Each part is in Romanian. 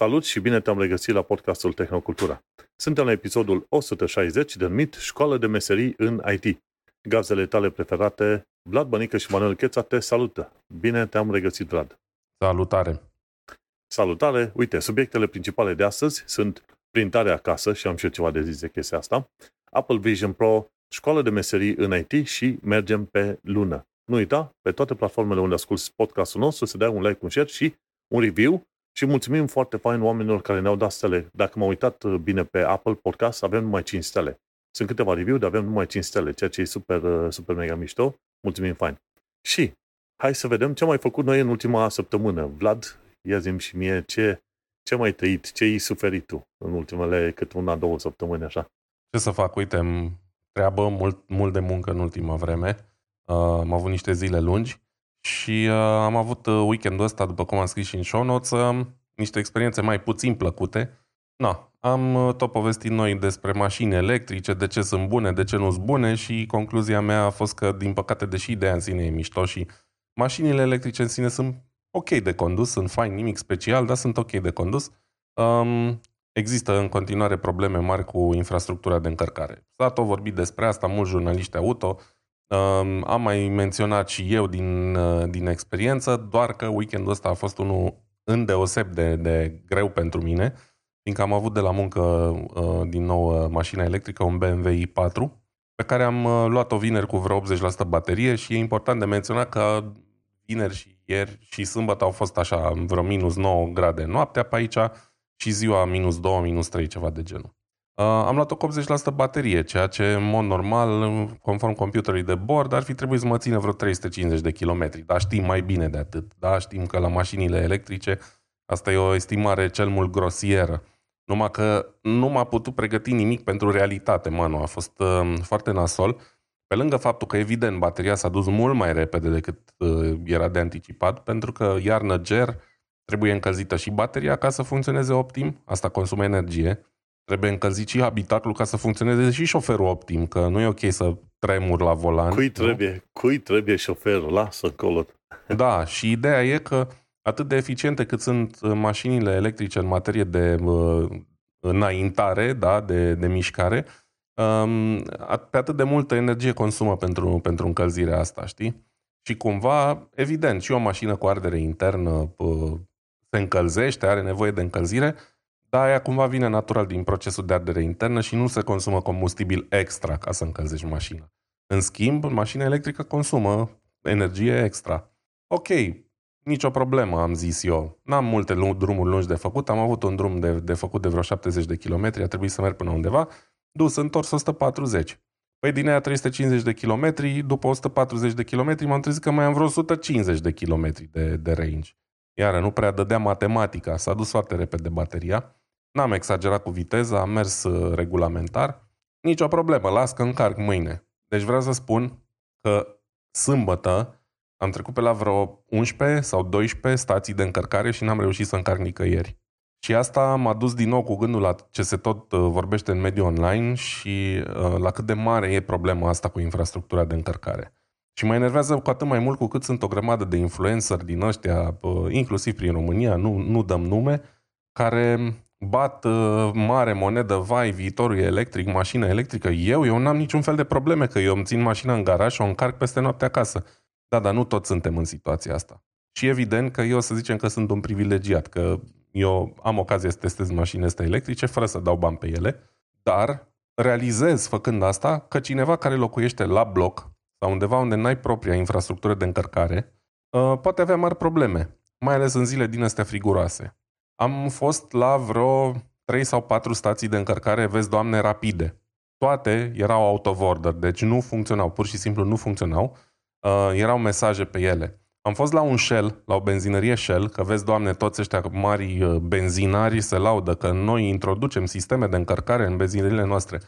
Salut și bine te-am regăsit la podcastul Tehnocultura. Suntem la episodul 160 denumit Școală de meserii în IT. Gazele tale preferate, Vlad Bănică și Manuel Cheța te salută. Bine te-am regăsit, Vlad. Salutare! Salutare! Uite, subiectele principale de astăzi sunt printarea acasă și am și eu ceva de zis de chestia asta, Apple Vision Pro, școală de meserii în IT și mergem pe lună. Nu uita, pe toate platformele unde asculti podcastul nostru, să dai un like, un share și un review și mulțumim foarte fain oamenilor care ne-au dat stele. Dacă m-am uitat uh, bine pe Apple Podcast, avem numai 5 stele. Sunt câteva review, dar avem numai 5 stele, ceea ce e super, uh, super mega mișto. Mulțumim fain. Și hai să vedem ce am mai făcut noi în ultima săptămână. Vlad, ia zi și mie ce, ce mai trăit, ce ai suferit tu în ultimele cât una, două săptămâni așa. Ce să fac? Uite, treabă, mult, mult de muncă în ultima vreme. Uh, am avut niște zile lungi și uh, am avut uh, weekendul ăsta, după cum am scris și în show notes, uh, niște experiențe mai puțin plăcute. Na, am uh, tot povestit noi despre mașini electrice, de ce sunt bune, de ce nu sunt bune și concluzia mea a fost că, din păcate, deși ideea în sine e mișto și mașinile electrice în sine sunt ok de condus, sunt fain, nimic special, dar sunt ok de condus. Um, există în continuare probleme mari cu infrastructura de încărcare. S-a tot vorbit despre asta, mulți jurnaliști auto, am mai menționat și eu din, uh, din experiență, doar că weekendul ăsta a fost unul îndeoseb de, de greu pentru mine, fiindcă am avut de la muncă uh, din nou uh, mașina electrică, un BMW i4, pe care am luat-o vineri cu vreo 80% baterie și e important de menționat că vineri și ieri și sâmbătă au fost așa vreo minus 9 grade noaptea pe aici și ziua minus 2, minus 3, ceva de genul. Uh, am luat-o cu 80% baterie, ceea ce, în mod normal, conform computerului de bord, ar fi trebuit să mă țină vreo 350 de kilometri. Dar știm mai bine de atât. Da? Știm că la mașinile electrice asta e o estimare cel mult grosieră. Numai că nu m-a putut pregăti nimic pentru realitate, mă, A fost uh, foarte nasol. Pe lângă faptul că, evident, bateria s-a dus mult mai repede decât uh, era de anticipat, pentru că iarnă ger trebuie încălzită și bateria ca să funcționeze optim, asta consumă energie, Trebuie încălzit și habitatul ca să funcționeze și șoferul optim, că nu e ok să tremur la volan. Cui trebuie, nu? cui trebuie șoferul? Lasă acolo. Da, și ideea e că atât de eficiente cât sunt uh, mașinile electrice în materie de uh, înaintare, da, de, de mișcare, um, pe atât de multă energie consumă pentru, pentru încălzirea asta, știi? Și cumva, evident, și o mașină cu ardere internă uh, se încălzește, are nevoie de încălzire, dar aia cumva vine natural din procesul de ardere internă și nu se consumă combustibil extra ca să încălzești mașina. În schimb, mașina electrică consumă energie extra. Ok, nicio problemă, am zis eu. N-am multe drumuri lungi de făcut, am avut un drum de, de făcut de vreo 70 de kilometri, a trebuit să merg până undeva, dus întors 140. Păi din aia 350 de kilometri, după 140 de kilometri m-am trezit că mai am vreo 150 de kilometri de, de range. Iar nu prea dădea matematica, s-a dus foarte repede bateria. N-am exagerat cu viteza, am mers uh, regulamentar. Nici o problemă, las că încarc mâine. Deci vreau să spun că sâmbătă am trecut pe la vreo 11 sau 12 stații de încărcare și n-am reușit să încarc nicăieri. Și asta m-a dus din nou cu gândul la ce se tot uh, vorbește în mediul online și uh, la cât de mare e problema asta cu infrastructura de încărcare. Și mă enervează cu atât mai mult cu cât sunt o grămadă de influencer din ăștia, inclusiv prin România, nu, nu dăm nume, care bat uh, mare monedă, vai, viitorul e electric, mașină electrică. Eu, eu n-am niciun fel de probleme, că eu îmi țin mașina în garaj și o încarc peste noapte acasă. Da, dar nu toți suntem în situația asta. Și evident că eu să zicem că sunt un privilegiat, că eu am ocazia să testez mașini astea electrice fără să dau bani pe ele, dar realizez făcând asta că cineva care locuiește la bloc sau undeva unde n-ai propria infrastructură de încărcare, uh, poate avea mari probleme, mai ales în zile din astea friguroase. Am fost la vreo 3 sau 4 stații de încărcare, vezi, doamne, rapide. Toate erau autovorder, deci nu funcționau, pur și simplu nu funcționau. Uh, erau mesaje pe ele. Am fost la un Shell, la o benzinărie Shell, că vezi, doamne, toți ăștia mari uh, benzinari se laudă că noi introducem sisteme de încărcare în benzinările noastre.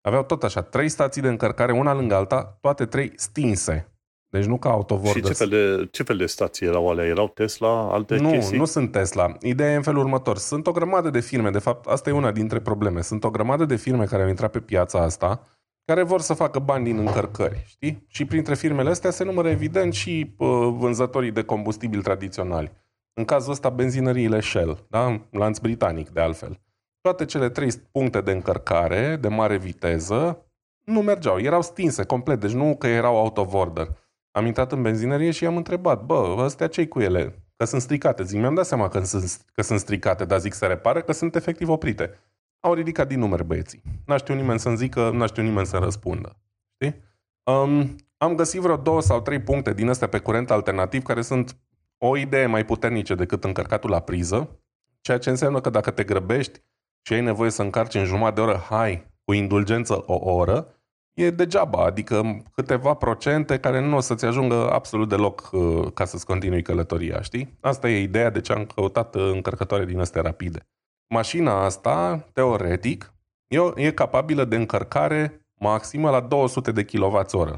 Aveau tot așa, trei stații de încărcare, una lângă alta, toate trei stinse. Deci nu ca autovorder. Și ce fel, de, ce fel de stații erau alea? Erau Tesla, alte nu, chestii? Nu, sunt Tesla. Ideea e în felul următor. Sunt o grămadă de firme, de fapt, asta e una dintre probleme. Sunt o grămadă de firme care au intrat pe piața asta, care vor să facă bani din încărcări, știi? Și printre firmele astea se numără evident și uh, vânzătorii de combustibili tradiționali. În cazul ăsta, benzinăriile Shell, da? lanț britanic de altfel. Toate cele trei puncte de încărcare de mare viteză nu mergeau, erau stinse complet, deci nu că erau out-of-order. Am intrat în benzinărie și i-am întrebat, bă, ăstea ce cu ele? Că sunt stricate. Zic, mi-am dat seama că sunt, că sunt stricate, dar zic să repare că sunt efectiv oprite. Au ridicat din numeri băieții. N-a știut nimeni să-mi zică, n-a știut nimeni să răspundă. Știi? Um, am găsit vreo două sau trei puncte din astea pe curent alternativ care sunt o idee mai puternice decât încărcatul la priză, ceea ce înseamnă că dacă te grăbești și ai nevoie să încarci în jumătate de oră, hai, cu indulgență o oră, e degeaba, adică câteva procente care nu o să-ți ajungă absolut deloc uh, ca să-ți continui călătoria, știi? Asta e ideea de ce am căutat uh, încărcătoare din astea rapide. Mașina asta, teoretic, e, e capabilă de încărcare maximă la 200 de kWh.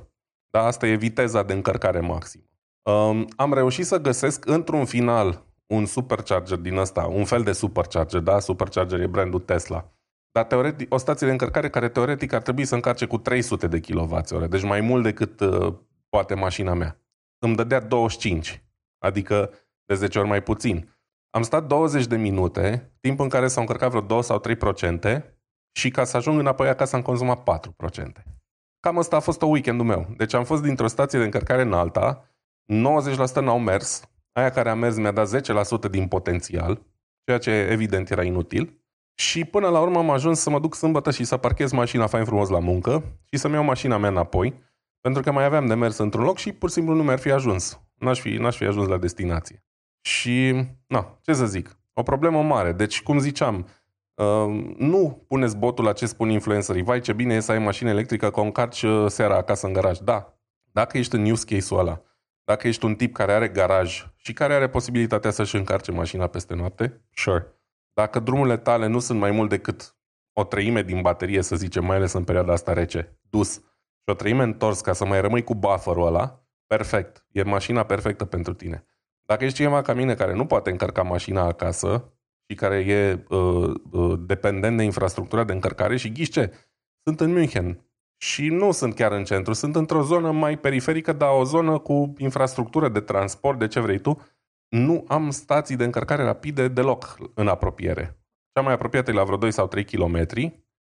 Da, asta e viteza de încărcare maximă. Um, am reușit să găsesc într-un final un supercharger din ăsta, un fel de supercharger, da? Supercharger e brandul Tesla. Dar teoretic, o stație de încărcare care teoretic ar trebui să încarce cu 300 de kWh, deci mai mult decât uh, poate mașina mea. Îmi dădea 25, adică de 10 ori mai puțin. Am stat 20 de minute, timp în care s-au încărcat vreo 2 sau 3% și ca să ajung înapoi acasă am consumat 4%. Cam asta a fost o weekendul meu. Deci am fost dintr-o stație de încărcare în alta, 90% n-au mers, aia care a mers mi-a dat 10% din potențial, ceea ce evident era inutil, și până la urmă am ajuns să mă duc sâmbătă și să parchez mașina fain frumos la muncă și să-mi iau mașina mea înapoi, pentru că mai aveam de mers într-un loc și pur și simplu nu mi-ar fi ajuns. N-aș fi, n-aș fi ajuns la destinație. Și, na, ce să zic, o problemă mare. Deci, cum ziceam, uh, nu puneți botul la ce spun influencerii. Vai, ce bine e să ai mașină electrică, că o încarci uh, seara acasă în garaj. Da, dacă ești în use case-ul ăla, dacă ești un tip care are garaj și care are posibilitatea să-și încarce mașina peste noapte, sure. Dacă drumurile tale nu sunt mai mult decât o treime din baterie, să zicem, mai ales în perioada asta rece, dus, și o treime întors ca să mai rămâi cu buffer-ul ăla, perfect. E mașina perfectă pentru tine. Dacă ești cineva ca mine care nu poate încărca mașina acasă și care e uh, uh, dependent de infrastructura de încărcare și ghiște, sunt în München și nu sunt chiar în centru, sunt într-o zonă mai periferică, dar o zonă cu infrastructură de transport, de ce vrei tu, nu am stații de încărcare rapide deloc în apropiere. Cea mai apropiată e la vreo 2 sau 3 km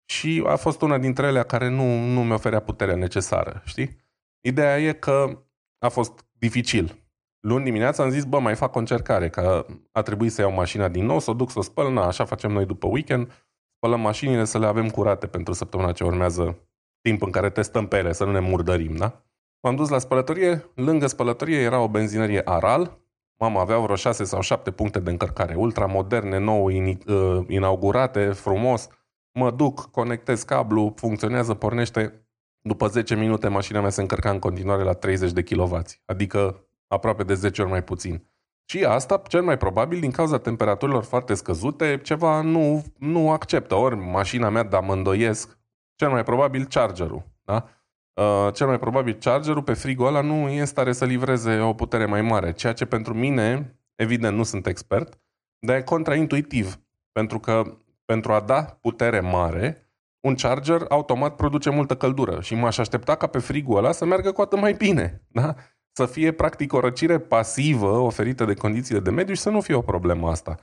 și a fost una dintre ele care nu, nu mi oferea puterea necesară, știi? Ideea e că a fost dificil. Luni dimineața am zis, bă, mai fac o încercare, că a trebuit să iau mașina din nou, să o duc să o spăl, na, așa facem noi după weekend, spălăm mașinile să le avem curate pentru săptămâna ce urmează, timp în care testăm pe ele, să nu ne murdărim, da? M-am dus la spălătorie, lângă spălătorie era o benzinărie Aral, Mama avea vreo 6 sau 7 puncte de încărcare ultramoderne, nou uh, inaugurate, frumos. Mă duc, conectez cablu, funcționează, pornește. După 10 minute mașina mea se încărca în continuare la 30 de kW, adică aproape de 10 ori mai puțin. Și asta, cel mai probabil, din cauza temperaturilor foarte scăzute, ceva nu, nu acceptă. Ori mașina mea, dar mă îndoiesc, cel mai probabil chargerul. Da? Uh, cel mai probabil chargerul pe frigul ăla nu e în stare să livreze o putere mai mare, ceea ce pentru mine, evident nu sunt expert, dar e contraintuitiv, pentru că pentru a da putere mare, un charger automat produce multă căldură și m-aș aștepta ca pe frigul ăla să meargă cu atât mai bine, da? Să fie practic o răcire pasivă oferită de condițiile de mediu și să nu fie o problemă asta.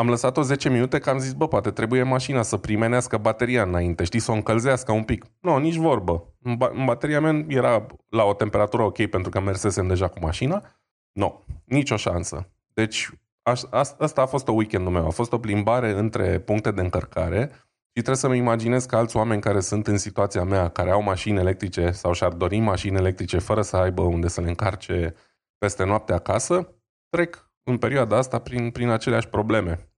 Am lăsat-o 10 minute că am zis, bă, poate trebuie mașina să primenească bateria înainte, știi, să o încălzească un pic. Nu, nici vorbă. Bateria mea era la o temperatură ok pentru că mersesem deja cu mașina. Nu, nicio șansă. Deci, asta a fost o weekendul meu. A fost o plimbare între puncte de încărcare și trebuie să-mi imaginez că alți oameni care sunt în situația mea, care au mașini electrice sau și-ar dori mașini electrice fără să aibă unde să le încarce peste noapte acasă, trec în perioada asta prin, prin aceleași probleme.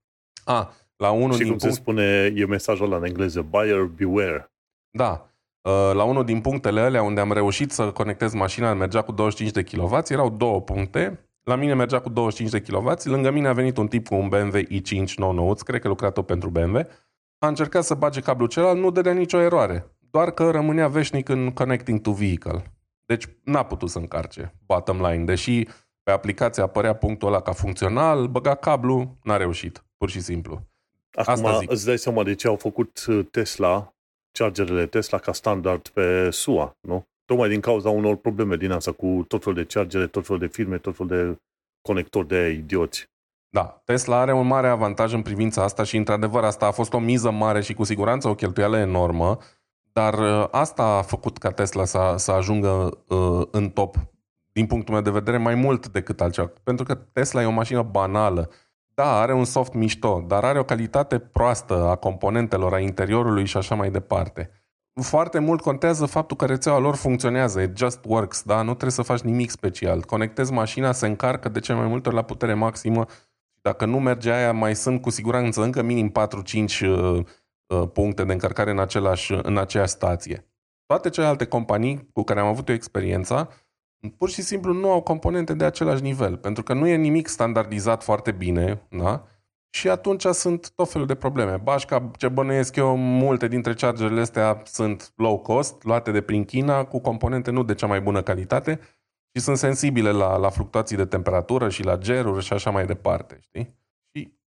A, la unul și din cum punct... se spune, e mesajul ăla în engleză, buyer beware. Da. Uh, la unul din punctele alea unde am reușit să conectez mașina, mergea cu 25 de kW, erau două puncte. La mine mergea cu 25 de kW, lângă mine a venit un tip cu un BMW i5 nou nouț, cred că lucra tot pentru BMW. A încercat să bage cablul celălalt, nu dădea nicio eroare. Doar că rămânea veșnic în connecting to vehicle. Deci n-a putut să încarce, bottom line. Deși pe aplicație apărea punctul ăla ca funcțional, băga cablu, n-a reușit, pur și simplu. Acum Asta zic. îți dai seama de ce au făcut uh, Tesla, chargerele Tesla ca standard pe SUA, nu? Tocmai din cauza unor probleme din asta cu tot felul de chargere, tot felul de firme, tot felul de conectori de idioți. Da, Tesla are un mare avantaj în privința asta și, într-adevăr, asta a fost o miză mare și cu siguranță o cheltuială enormă, dar uh, asta a făcut ca Tesla să, să ajungă uh, în top, din punctul meu de vedere, mai mult decât altceva. Pentru că Tesla e o mașină banală. Da, are un soft mișto, dar are o calitate proastă a componentelor, a interiorului și așa mai departe. Foarte mult contează faptul că rețeaua lor funcționează, it just works, da? Nu trebuie să faci nimic special. Conectezi mașina, se încarcă de cel mai multe ori la putere maximă dacă nu merge aia, mai sunt cu siguranță încă minim 4-5 uh, uh, puncte de încărcare în, același, în aceeași stație. Toate celelalte companii cu care am avut eu experiența, pur și simplu nu au componente de același nivel, pentru că nu e nimic standardizat foarte bine, da? Și atunci sunt tot felul de probleme. Bașca, ce bănuiesc eu, multe dintre chargerele astea sunt low cost, luate de prin China, cu componente nu de cea mai bună calitate, și sunt sensibile la, la fluctuații de temperatură și la geruri și așa mai departe, știi?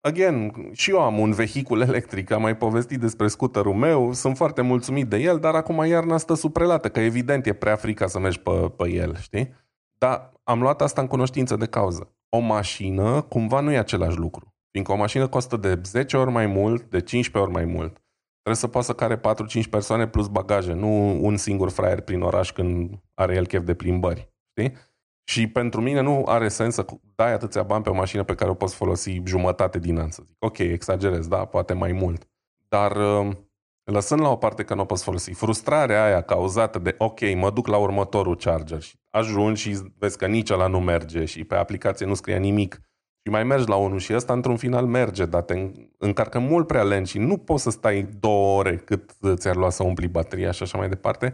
Și, again, și eu am un vehicul electric, am mai povestit despre scuterul meu, sunt foarte mulțumit de el, dar acum iarna stă suprelată, că evident e prea frică să mergi pe, pe el, știi? Dar am luat asta în cunoștință de cauză. O mașină cumva nu e același lucru. Fiindcă o mașină costă de 10 ori mai mult, de 15 ori mai mult. Trebuie să poată să care 4-5 persoane plus bagaje, nu un singur fraier prin oraș când are el chef de plimbări. Știi? Și pentru mine nu are sens să dai atâția bani pe o mașină pe care o poți folosi jumătate din an, să zic. Ok, exagerez, da, poate mai mult. Dar um, lăsând la o parte că nu o poți folosi, frustrarea aia cauzată de ok, mă duc la următorul charger și ajungi și vezi că nici ăla nu merge și pe aplicație nu scrie nimic și mai mergi la unul și ăsta într-un final merge, dar te încarcă mult prea lent și nu poți să stai două ore cât ți-ar lua să umpli bateria și așa mai departe,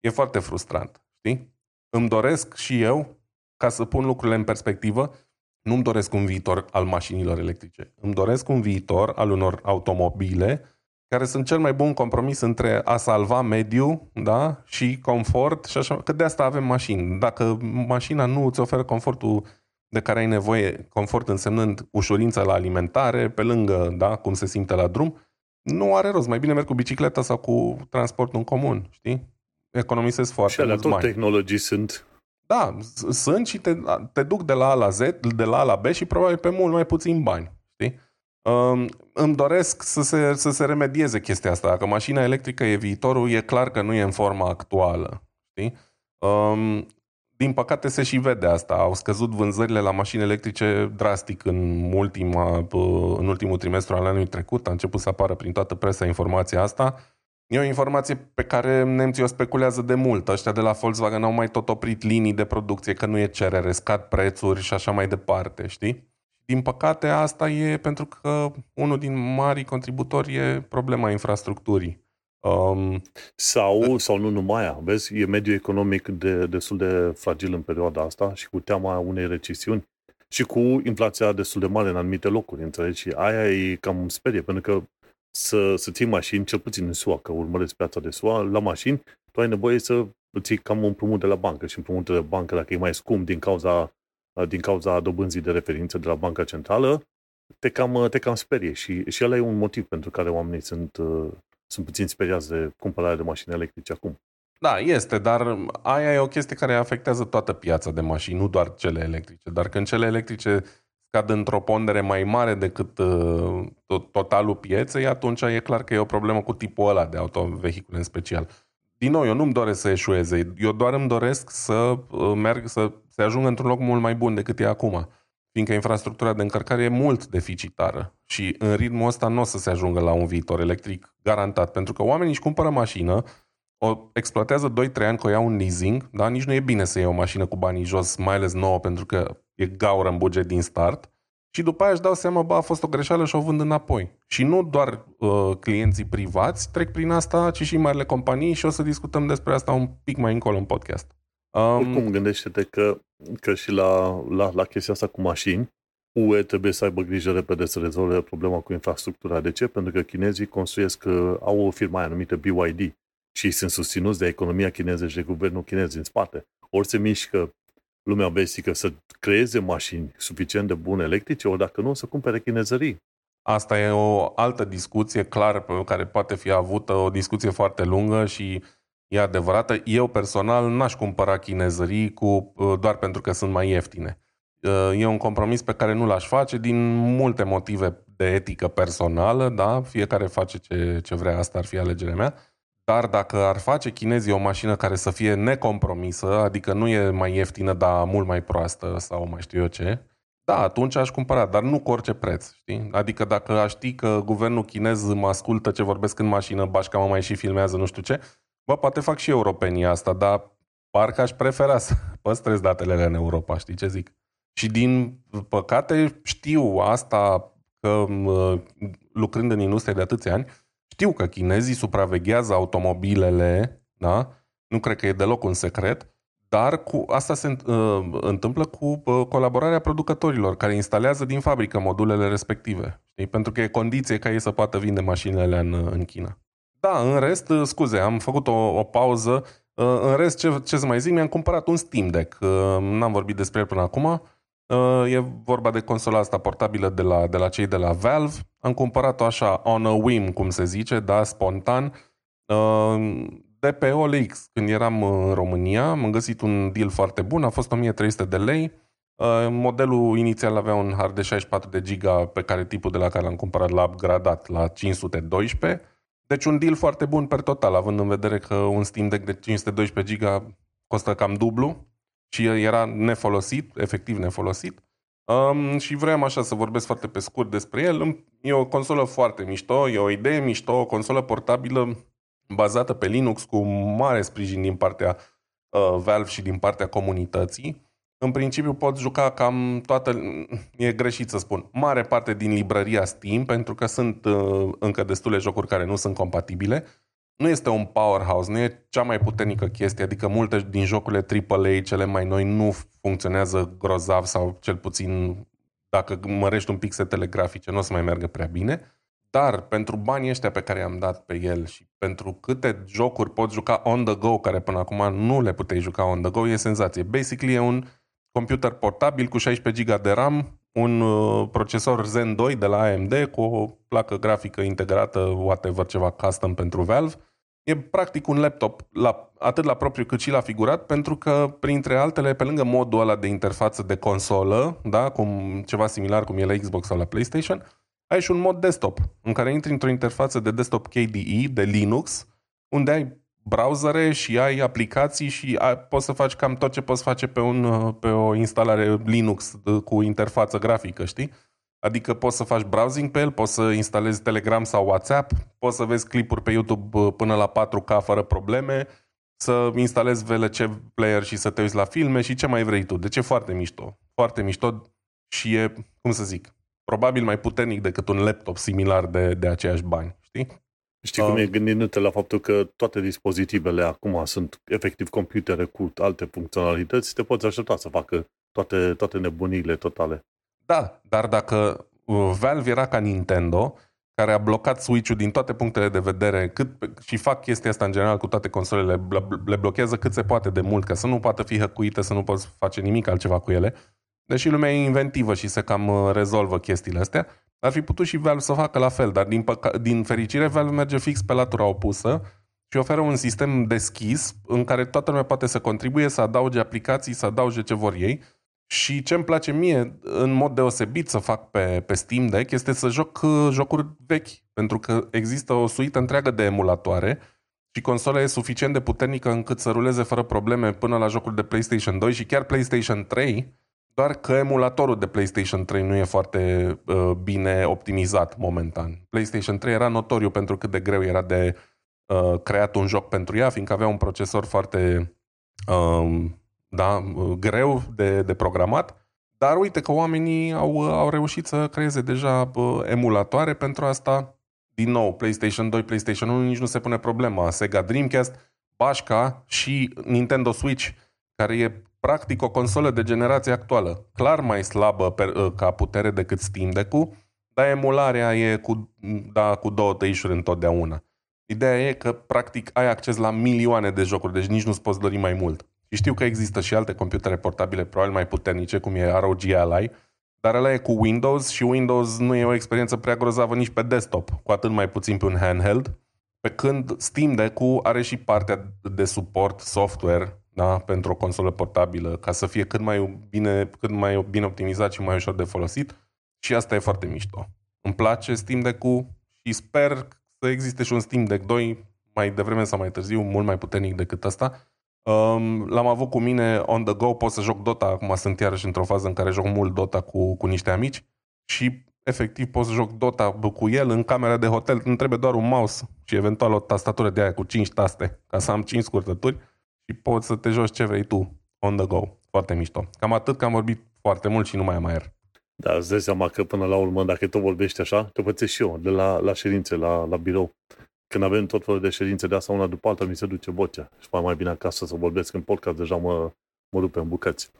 e foarte frustrant, știi? Îmi doresc și eu, ca să pun lucrurile în perspectivă, nu-mi doresc un viitor al mașinilor electrice. Îmi doresc un viitor al unor automobile care sunt cel mai bun compromis între a salva mediu da? și confort și așa, că de asta avem mașini. Dacă mașina nu îți oferă confortul de care ai nevoie, confort însemnând ușurința la alimentare, pe lângă da, cum se simte la drum, nu are rost. Mai bine merg cu bicicleta sau cu transportul în comun, știi? economisesc foarte și mulți tot bani. tehnologii sunt. Da, sunt și te, te duc de la A la Z, de la A la B și probabil pe mult mai puțin bani. Știi? Um, îmi doresc să se, să se remedieze chestia asta. Dacă mașina electrică e viitorul, e clar că nu e în forma actuală. Știi? Um, din păcate se și vede asta. Au scăzut vânzările la mașini electrice drastic în, ultima, în ultimul trimestru al anului trecut. A început să apară prin toată presa informația asta. E o informație pe care nemții o speculează de mult. Ăștia de la Volkswagen au mai tot oprit linii de producție, că nu e cerere, scad prețuri și așa mai departe, știi? Din păcate, asta e pentru că unul din mari contributori e problema infrastructurii. Um, sau, sau nu numai Vezi, e mediul economic de, destul de fragil în perioada asta și cu teama unei recesiuni și cu inflația destul de mare în anumite locuri, înțelegi? Și aia e cam sperie, pentru că să, să ții mașini, cel puțin în SUA, că urmăresc piața de SUA, la mașini, tu ai nevoie să îți iei cam un împrumut de la bancă și împrumutul de bancă, dacă e mai scump din cauza, din cauza dobânzii de referință de la Banca Centrală, te cam, te cam sperie și, și ăla e un motiv pentru care oamenii sunt, sunt puțin speriați de cumpărarea de mașini electrice acum. Da, este, dar aia e o chestie care afectează toată piața de mașini, nu doar cele electrice. Dar când cele electrice scad într-o pondere mai mare decât uh, totalul pieței, atunci e clar că e o problemă cu tipul ăla de autovehicule în special. Din nou, eu nu-mi doresc să eșueze, eu doar îmi doresc să uh, merg, să se ajungă într-un loc mult mai bun decât e acum. Fiindcă infrastructura de încărcare e mult deficitară și în ritmul ăsta nu o să se ajungă la un viitor electric garantat, pentru că oamenii își cumpără mașină, o exploatează 2-3 ani că o iau un leasing, da? nici nu e bine să iei o mașină cu banii jos, mai ales nouă, pentru că e gaură în buget din start. Și după aia își dau seama, bă, a fost o greșeală și o vând înapoi. Și nu doar uh, clienții privați trec prin asta, ci și marile companii și o să discutăm despre asta un pic mai încolo în podcast. Um, Oricum, gândește-te că, că și la, la, la chestia asta cu mașini, UE trebuie să aibă grijă repede să rezolve problema cu infrastructura. De ce? Pentru că chinezii construiesc, uh, au o firmă aia numită BYD și sunt susținuți de economia chineză și de guvernul chinez în spate. Ori se mișcă lumea vestică să creeze mașini suficient de bune electrice, ori dacă nu, să cumpere chinezării. Asta e o altă discuție clară pe care poate fi avută, o discuție foarte lungă și e adevărată. Eu personal n-aș cumpăra chinezării cu, doar pentru că sunt mai ieftine. E un compromis pe care nu l-aș face din multe motive de etică personală, da? Fiecare face ce, ce vrea, asta ar fi alegerea mea. Dar dacă ar face chinezii o mașină care să fie necompromisă, adică nu e mai ieftină, dar mult mai proastă sau mai știu eu ce, da, atunci aș cumpăra, dar nu cu orice preț, știi? Adică dacă aș ști că guvernul chinez mă ascultă ce vorbesc în mașină, bașca mă mai și filmează, nu știu ce, bă, poate fac și europenii asta, dar parcă aș prefera să păstrez datele în Europa, știi ce zic? Și din păcate știu asta că lucrând în industrie de atâția ani, știu că chinezii supraveghează automobilele, da? Nu cred că e deloc un secret, dar cu asta se uh, întâmplă cu uh, colaborarea producătorilor care instalează din fabrică modulele respective. Știi? Pentru că e condiție ca ei să poată vinde mașinile în, în China. Da, în rest, uh, scuze, am făcut o, o pauză. Uh, în rest, ce, ce să mai zic, mi-am cumpărat un Steam Deck. Uh, n-am vorbit despre el până acum. Uh, e vorba de consola asta portabilă de la, de la cei de la Valve. Am cumpărat-o așa on a whim, cum se zice, da, spontan. Uh, de pe OLX, când eram în România, am găsit un deal foarte bun, a fost 1300 de lei. Uh, modelul inițial avea un hard de 64 de giga pe care tipul de la care l-am cumpărat l-a upgradat la 512. Deci un deal foarte bun per total, având în vedere că un Steam Deck de 512 giga costă cam dublu și era nefolosit, efectiv nefolosit. Um, și vreau așa să vorbesc foarte pe scurt despre el. E o consolă foarte mișto, e o idee mișto, o consolă portabilă bazată pe Linux cu mare sprijin din partea uh, Valve și din partea comunității. În principiu poți juca cam toată, e greșit să spun, mare parte din librăria Steam, pentru că sunt uh, încă destule jocuri care nu sunt compatibile, nu este un powerhouse, nu e cea mai puternică chestie, adică multe din jocurile AAA, cele mai noi, nu funcționează grozav sau cel puțin dacă mărești un pic setele grafice, nu o să mai meargă prea bine. Dar pentru banii ăștia pe care i-am dat pe el și pentru câte jocuri poți juca on the go, care până acum nu le puteai juca on the go, e senzație. Basically e un computer portabil cu 16 GB de RAM, un uh, procesor Zen 2 de la AMD cu o placă grafică integrată, whatever, ceva custom pentru Valve. E practic un laptop, la, atât la propriu cât și la figurat, pentru că, printre altele, pe lângă modul ăla de interfață de consolă, da, cum, ceva similar cum e la Xbox sau la PlayStation, ai și un mod desktop, în care intri într-o interfață de desktop KDE, de Linux, unde ai browsere și ai aplicații și ai, poți să faci cam tot ce poți face pe, un, pe o instalare Linux cu interfață grafică, știi? Adică poți să faci browsing pe el, poți să instalezi Telegram sau WhatsApp, poți să vezi clipuri pe YouTube până la 4K fără probleme, să instalezi VLC player și să te uiți la filme și ce mai vrei tu. Deci e foarte mișto. Foarte mișto și e, cum să zic, probabil mai puternic decât un laptop similar de, de aceiași bani, știi? Știi cum uh, e gândindu-te la faptul că toate dispozitivele acum sunt efectiv computere cu alte funcționalități, te poți aștepta să facă toate, toate nebunile totale. Da, dar dacă uh, Valve era ca Nintendo, care a blocat Switch-ul din toate punctele de vedere cât, și fac chestia asta în general cu toate consolele, le blochează cât se poate de mult, ca să nu poată fi hăcuite, să nu poți face nimic altceva cu ele. Deși lumea e inventivă și se cam uh, rezolvă chestiile astea, ar fi putut și Valve să facă la fel, dar din, păca- din fericire Valve merge fix pe latura opusă și oferă un sistem deschis în care toată lumea poate să contribuie, să adauge aplicații, să adauge ce vor ei. Și ce îmi place mie, în mod deosebit să fac pe, pe Steam Deck, este să joc uh, jocuri vechi, pentru că există o suită întreagă de emulatoare și consola e suficient de puternică încât să ruleze fără probleme până la jocuri de PlayStation 2 și chiar PlayStation 3, doar că emulatorul de PlayStation 3 nu e foarte uh, bine optimizat momentan. PlayStation 3 era notoriu pentru cât de greu era de uh, creat un joc pentru ea, fiindcă avea un procesor foarte uh, da, greu de, de programat. Dar uite că oamenii au, au reușit să creeze deja uh, emulatoare pentru asta. Din nou, PlayStation 2, PlayStation 1 nici nu se pune problema. Sega Dreamcast, Bașca și Nintendo Switch, care e practic o consolă de generație actuală, clar mai slabă per, uh, ca putere decât Steam Deck-ul, dar emularea e cu, da, cu două tăișuri întotdeauna. Ideea e că practic ai acces la milioane de jocuri, deci nici nu-ți poți dori mai mult. Și știu că există și alte computere portabile probabil mai puternice, cum e ROG Ally, dar ăla e cu Windows și Windows nu e o experiență prea grozavă nici pe desktop, cu atât mai puțin pe un handheld, pe când Steam Deck-ul are și partea de suport software da? pentru o consolă portabilă, ca să fie cât mai bine, cât mai bine optimizat și mai ușor de folosit. Și asta e foarte mișto. Îmi place Steam Deck-ul și sper să existe și un Steam Deck 2 mai devreme sau mai târziu, mult mai puternic decât asta. Um, l-am avut cu mine on the go, pot să joc Dota, acum sunt iarăși într-o fază în care joc mult Dota cu, cu niște amici și efectiv pot să joc Dota cu el în camera de hotel, îmi trebuie doar un mouse și eventual o tastatură de aia cu 5 taste, ca să am 5 scurtături și poți să te joci ce vrei tu, on the go. Foarte mișto. Cam atât că am vorbit foarte mult și nu mai am aer. Da, îți dai seama că până la urmă, dacă tu vorbești așa, te pățesc și eu, de la, la ședințe, la, la birou. Când avem tot felul de ședințe de asta una după alta, mi se duce vocea. Și mai, mai bine acasă să vorbesc în podcast, deja mă, mă rupe în bucăți.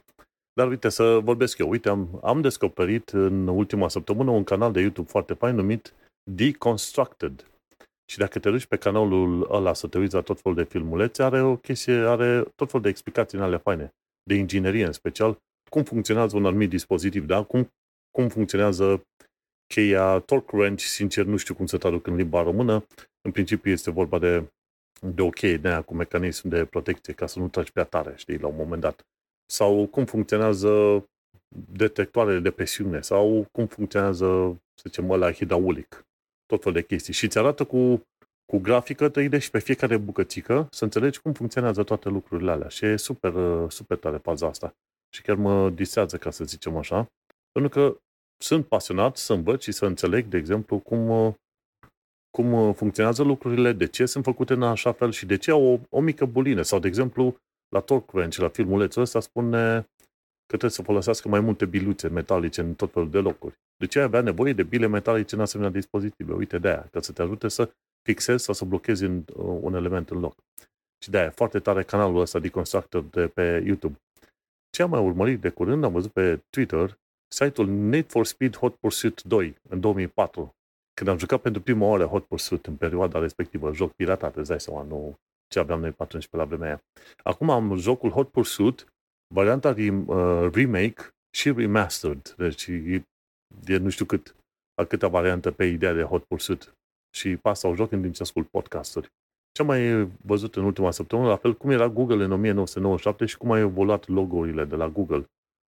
Dar uite, să vorbesc eu. Uite, am, am descoperit în ultima săptămână un canal de YouTube foarte fain numit Deconstructed. Și dacă te duci pe canalul ăla să te uiți la tot felul de filmulețe, are o chestie, are tot felul de explicații în ale faine, de inginerie în special, cum funcționează un anumit dispozitiv, da? cum, cum funcționează cheia torque wrench, sincer nu știu cum să traduc în limba română, în principiu este vorba de, de o cheie de aia cu mecanism de protecție ca să nu tragi prea tare, știi, la un moment dat. Sau cum funcționează detectoarele de presiune sau cum funcționează, să zicem, ăla hidraulic tot fel de chestii. Și îți arată cu, cu grafică 3D și pe fiecare bucățică să înțelegi cum funcționează toate lucrurile alea. Și e super, super tare paza asta. Și chiar mă disează, ca să zicem așa, pentru că sunt pasionat să învăț și să înțeleg, de exemplu, cum, cum funcționează lucrurile, de ce sunt făcute în așa fel și de ce au o, o mică bulină. Sau, de exemplu, la Torque Wrench, la filmulețul ăsta, spune că trebuie să folosească mai multe biluțe metalice în tot felul de locuri. De ce avea nevoie de bile metalice în asemenea dispozitive? Uite de aia, ca să te ajute să fixezi sau să blochezi în, uh, un element în loc. Și de aia, foarte tare canalul ăsta de Constructor de pe YouTube. Ce am mai urmărit de curând, am văzut pe Twitter site-ul Need for Speed Hot Pursuit 2 în 2004. Când am jucat pentru prima oară Hot Pursuit în perioada respectivă, joc piratat, îți dai seama, nu ce aveam noi pe atunci pe la vremea aia. Acum am jocul Hot Pursuit varianta de uh, remake și remastered. Deci e, e nu știu cât, a câtea variante pe ideea de Hot Pursuit. Și pas sau joc în timp ce ascult podcasturi. Ce am mai văzut în ultima săptămână, la fel cum era Google în 1997 și cum au evoluat logo-urile de la Google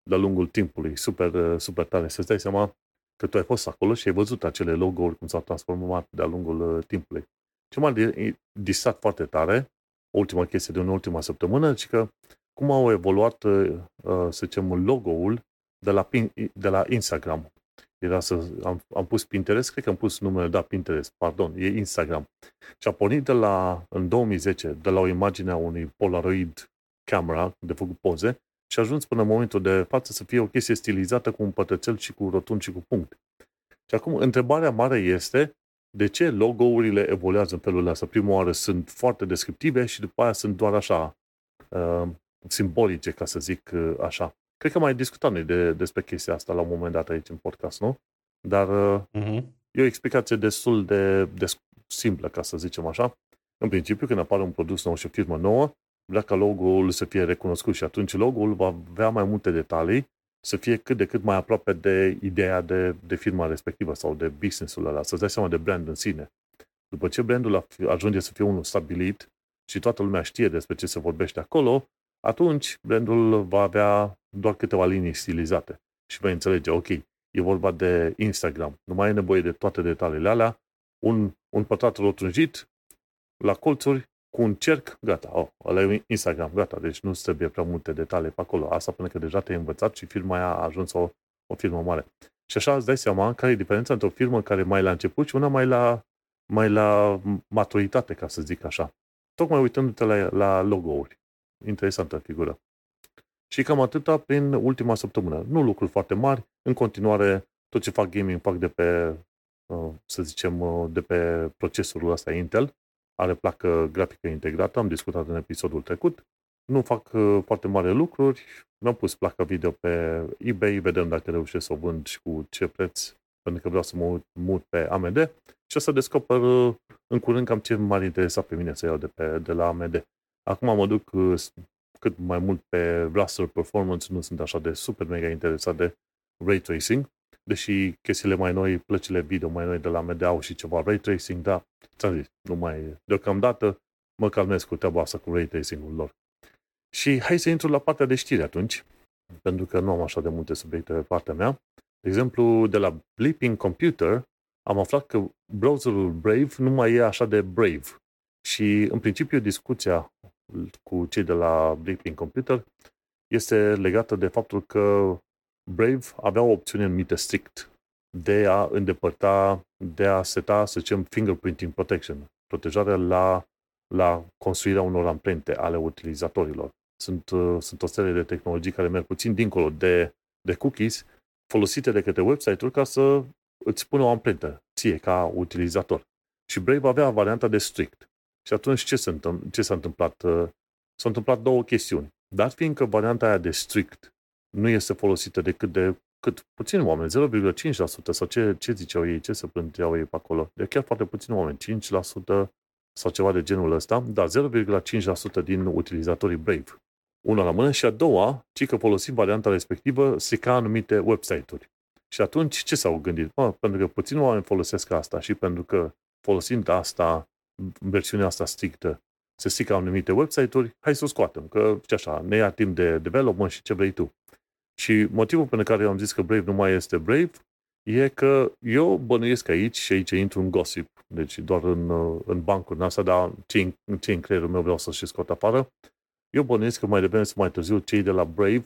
de-a lungul timpului. Super, uh, super tare. Să-ți dai seama că tu ai fost acolo și ai văzut acele logo-uri cum s-au transformat de-a lungul uh, timpului. Ce m-a distrat foarte tare, ultima chestie de în ultima săptămână, ci că cum au evoluat, uh, uh, să zicem, logo-ul de la, de la Instagram. Era să, am, am pus Pinterest, cred că am pus numele, da, Pinterest, pardon, e Instagram. Și a pornit de la, în 2010, de la o imagine a unui Polaroid camera de făcut poze și a ajuns până în momentul de față să fie o chestie stilizată cu un pătrățel și cu rotund și cu punct. Și acum, întrebarea mare este de ce logo-urile evoluează în felul ăsta? Prima oară sunt foarte descriptive și după aia sunt doar așa uh, simbolice, ca să zic uh, așa. Cred că mai discutam noi de, despre chestia asta la un moment dat aici în podcast, nu? Dar uh-huh. e o explicație destul de, de simplă, ca să zicem așa. În principiu, când apare un produs nou și o firmă nouă, vrea ca logo-ul să fie recunoscut și atunci logo-ul va avea mai multe detalii, să fie cât de cât mai aproape de ideea de, de firma respectivă sau de business-ul ăla, să-ți dai seama de brand în sine. După ce brandul ajunge să fie unul stabilit și toată lumea știe despre ce se vorbește acolo, atunci brandul va avea doar câteva linii stilizate și vei înțelege, ok, e vorba de Instagram, nu mai e nevoie de toate detaliile alea, un, un pătrat rotunjit la colțuri cu un cerc, gata, oh, ăla e Instagram, gata, deci nu trebuie prea multe detalii pe acolo. Asta până că deja te-ai învățat și firma aia a ajuns o, o firmă mare. Și așa îți dai seama care e diferența între o firmă care mai la început și una mai la, mai la maturitate, ca să zic așa. Tocmai uitându-te la, la logo-uri interesantă figură. Și cam atâta prin ultima săptămână. Nu lucruri foarte mari, în continuare tot ce fac gaming fac de pe, uh, să zicem, uh, de pe procesorul ăsta Intel. Are placă grafică integrată, am discutat în episodul trecut. Nu fac uh, foarte mari lucruri, mi-am pus placa video pe eBay, vedem dacă reușesc să o vând și cu ce preț, pentru că vreau să mă mut pe AMD și o să descoper în curând cam ce m-ar interesa pe mine să iau de, pe, de la AMD. Acum mă duc uh, cât mai mult pe raster performance, nu sunt așa de super mega interesat de ray tracing, deși chestiile mai noi, plăcile video mai noi de la AMD au și ceva ray tracing, dar ți-am zis, nu mai, deocamdată mă calmez cu treaba asta cu ray tracing-ul lor. Și hai să intru la partea de știri atunci, pentru că nu am așa de multe subiecte pe partea mea. De exemplu, de la Bleeping Computer am aflat că browserul Brave nu mai e așa de brave. Și, în principiu, discuția cu cei de la Bleeping Computer este legată de faptul că Brave avea o opțiune numită strict de a îndepărta, de a seta, să zicem, fingerprinting protection, protejarea la, la construirea unor amprente ale utilizatorilor. Sunt, uh, sunt o serie de tehnologii care merg puțin dincolo de, de cookies folosite de către website-uri ca să îți pună o amprentă ție ca utilizator. Și Brave avea varianta de strict. Și atunci ce s-a, întâmplat? Ce s-a întâmplat? Uh, s-au întâmplat două chestiuni. Dar fiindcă varianta aia de strict nu este folosită decât de cât puțin oameni, 0,5% sau ce, ce ziceau ei, ce se plângeau ei pe acolo. De chiar foarte puțin oameni, 5% sau ceva de genul ăsta, dar 0,5% din utilizatorii Brave. Una la mână și a doua, ci că folosim varianta respectivă strica anumite website-uri. Și atunci ce s-au gândit? Mă, pentru că puțin oameni folosesc asta și pentru că folosind asta, versiunea asta strictă, se strică anumite website-uri, hai să o scoatem, că ce așa, ne ia timp de development și ce vrei tu. Și motivul pentru care eu am zis că Brave nu mai este Brave e că eu bănuiesc aici și aici intru în gossip, deci doar în, în bancul asta, dar ce, ce în creierul meu vreau să și scot afară. Eu bănuiesc că mai devreme sau mai târziu cei de la Brave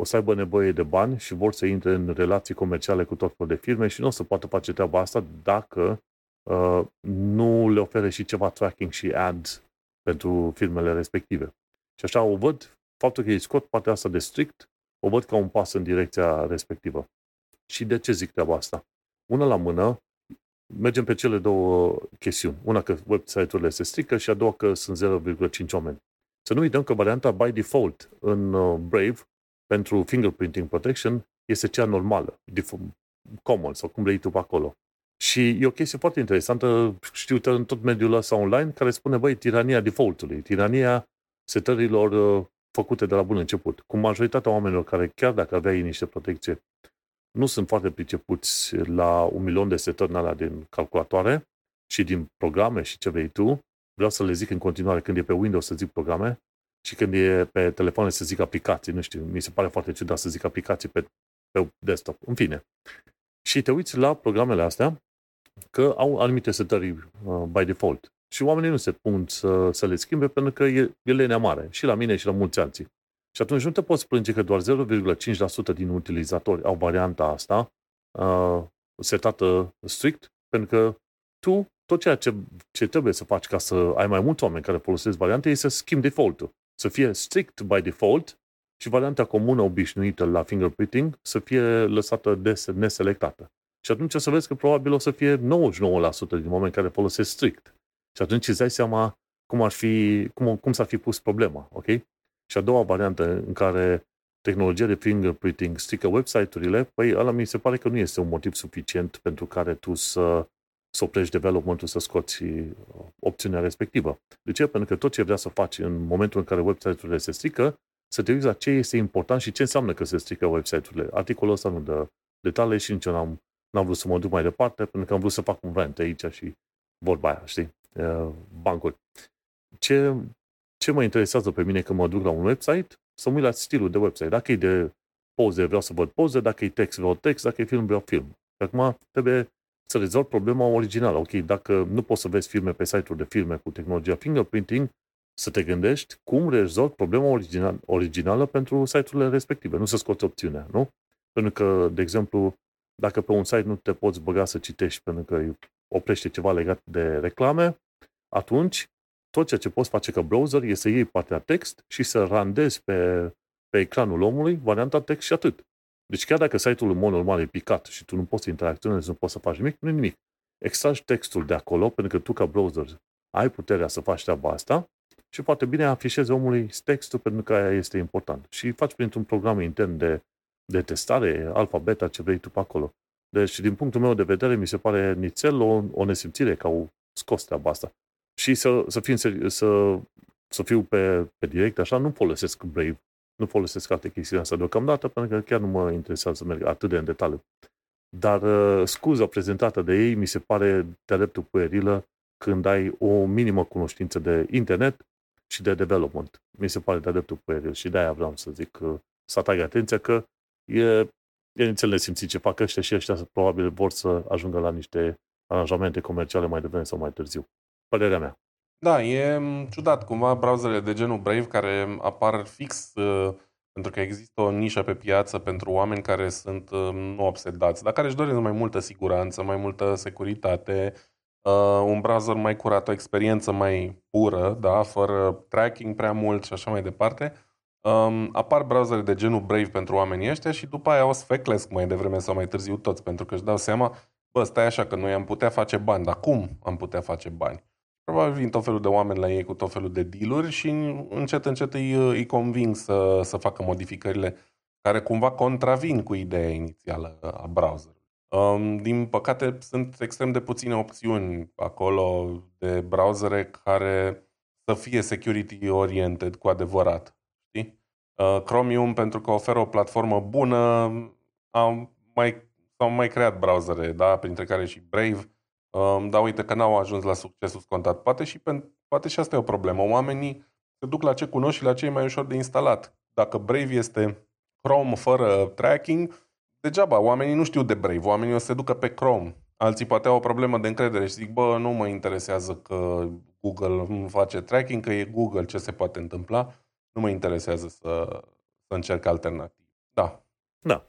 o să aibă nevoie de bani și vor să intre în relații comerciale cu tot felul de firme și nu o să poată face treaba asta dacă uh, nu le ofere și ceva tracking și ads pentru firmele respective. Și așa o văd, faptul că ei scot partea asta de strict, o văd ca un pas în direcția respectivă. Și de ce zic treaba asta? Una la mână, mergem pe cele două chestiuni. Una că website-urile se strică și a doua că sunt 0,5 oameni. Să nu uităm că varianta by default în uh, Brave pentru fingerprinting protection este cea normală, common sau cum vrei tu pe acolo. Și e o chestie foarte interesantă, știu în tot mediul ăsta online, care spune, băi, tirania defaultului, tirania setărilor uh, făcute de la bun început. Cu majoritatea oamenilor care, chiar dacă aveai niște protecție, nu sunt foarte pricepuți la un milion de setări alea din calculatoare și din programe și ce vrei tu, vreau să le zic în continuare, când e pe Windows să zic programe și când e pe telefoane să zic aplicații, nu știu, mi se pare foarte ciudat să zic aplicații pe, pe desktop. În fine. Și te uiți la programele astea că au anumite setări uh, by default. Și oamenii nu se pun să, să le schimbe pentru că e, e lenea mare. Și la mine și la mulți alții. Și atunci nu te poți plânge că doar 0,5% din utilizatori au varianta asta uh, setată strict, pentru că tu, tot ceea ce, ce trebuie să faci ca să ai mai mulți oameni care folosesc variante, este să schimbi default-ul. Să fie strict by default și varianta comună obișnuită la fingerprinting să fie lăsată des, neselectată. Și atunci o să vezi că probabil o să fie 99% din oameni care folosesc strict. Și atunci îți dai seama cum, ar fi, cum, cum s-ar fi pus problema, ok? Și a doua variantă în care tehnologia de fingerprinting strică website-urile, păi ăla mi se pare că nu este un motiv suficient pentru care tu să, să oprești development-ul, să scoți opțiunea respectivă. De ce? Pentru că tot ce vrea să faci în momentul în care website-urile se strică, să te uiți la ce este important și ce înseamnă că se strică website-urile. Articolul ăsta nu dă detalii și nici eu n-am, n-am vrut să mă duc mai departe, pentru că am vrut să fac un rant aici și vorba aia, știi? Uh, bancuri. Ce, ce mă interesează pe mine când mă duc la un website? Să mă uit la stilul de website. Dacă e de poze, vreau să văd poze, dacă e text, vreau text, dacă e film, vreau film. Acum trebuie să rezolv problema originală. Ok, dacă nu poți să vezi filme pe site-uri de filme cu tehnologia fingerprinting, să te gândești cum rezolvi problema original, originală pentru site-urile respective. Nu să scoți opțiunea, nu? Pentru că, de exemplu, dacă pe un site nu te poți băga să citești pentru că oprește ceva legat de reclame, atunci tot ceea ce poți face ca browser este să iei partea text și să randezi pe, pe ecranul omului varianta text și atât. Deci chiar dacă site-ul în mod normal e picat și tu nu poți să interacționezi, nu poți să faci nimic, nu nimic. Extragi textul de acolo, pentru că tu ca browser ai puterea să faci treaba asta și foarte bine afișezi omului textul pentru că aia este important. Și faci printr-un program intern de, de testare, alfa, beta, ce vrei tu pe acolo. Deci, din punctul meu de vedere, mi se pare nițel o, o nesimțire că au scos treaba asta. Și să, să, fiu, să, să fiu pe, pe direct, așa, nu folosesc Brave, nu folosesc alte chestii astea deocamdată, pentru că chiar nu mă interesează să merg atât de în detaliu. Dar uh, scuza prezentată de ei mi se pare de dreptul puerilă când ai o minimă cunoștință de internet și de development. Mi se pare de adeptul cu el și de-aia vreau să zic că să atrag atenția că e, e nițel nesimțit ce fac ăștia și ăștia probabil vor să ajungă la niște aranjamente comerciale mai devreme sau mai târziu. Părerea mea. Da, e ciudat cumva browserele de genul Brave care apar fix uh, pentru că există o nișă pe piață pentru oameni care sunt uh, nu obsedați, dar care își doresc mai multă siguranță, mai multă securitate, uh, un browser mai curat, o experiență mai pură, da, fără tracking prea mult și așa mai departe. Um, apar browsere de genul Brave pentru oamenii ăștia și după aia o să feclesc mai devreme sau mai târziu toți, pentru că își dau seama, bă, stai așa că noi am putea face bani, dar cum am putea face bani? Probabil vin tot felul de oameni la ei cu tot felul de dealuri și încet, încet îi, îi conving să, să facă modificările care cumva contravin cu ideea inițială a browserului. Um, din păcate, sunt extrem de puține opțiuni acolo de browsere care să fie security oriented cu adevărat. Știi? Uh, Chromium, pentru că oferă o platformă bună, am mai, s-au mai creat browsere, da? printre care și Brave, um, dar uite că n-au ajuns la succesul scontat. Poate și, poate și asta e o problemă. Oamenii se duc la ce cunosc și la ce e mai ușor de instalat. Dacă Brave este Chrome fără tracking, degeaba, oamenii nu știu de Brave, oamenii o să se ducă pe Chrome. Alții poate au o problemă de încredere și zic, bă, nu mă interesează că Google îmi face tracking, că e Google, ce se poate întâmpla. Nu mă interesează să, să încerc alternativ. Da. Da.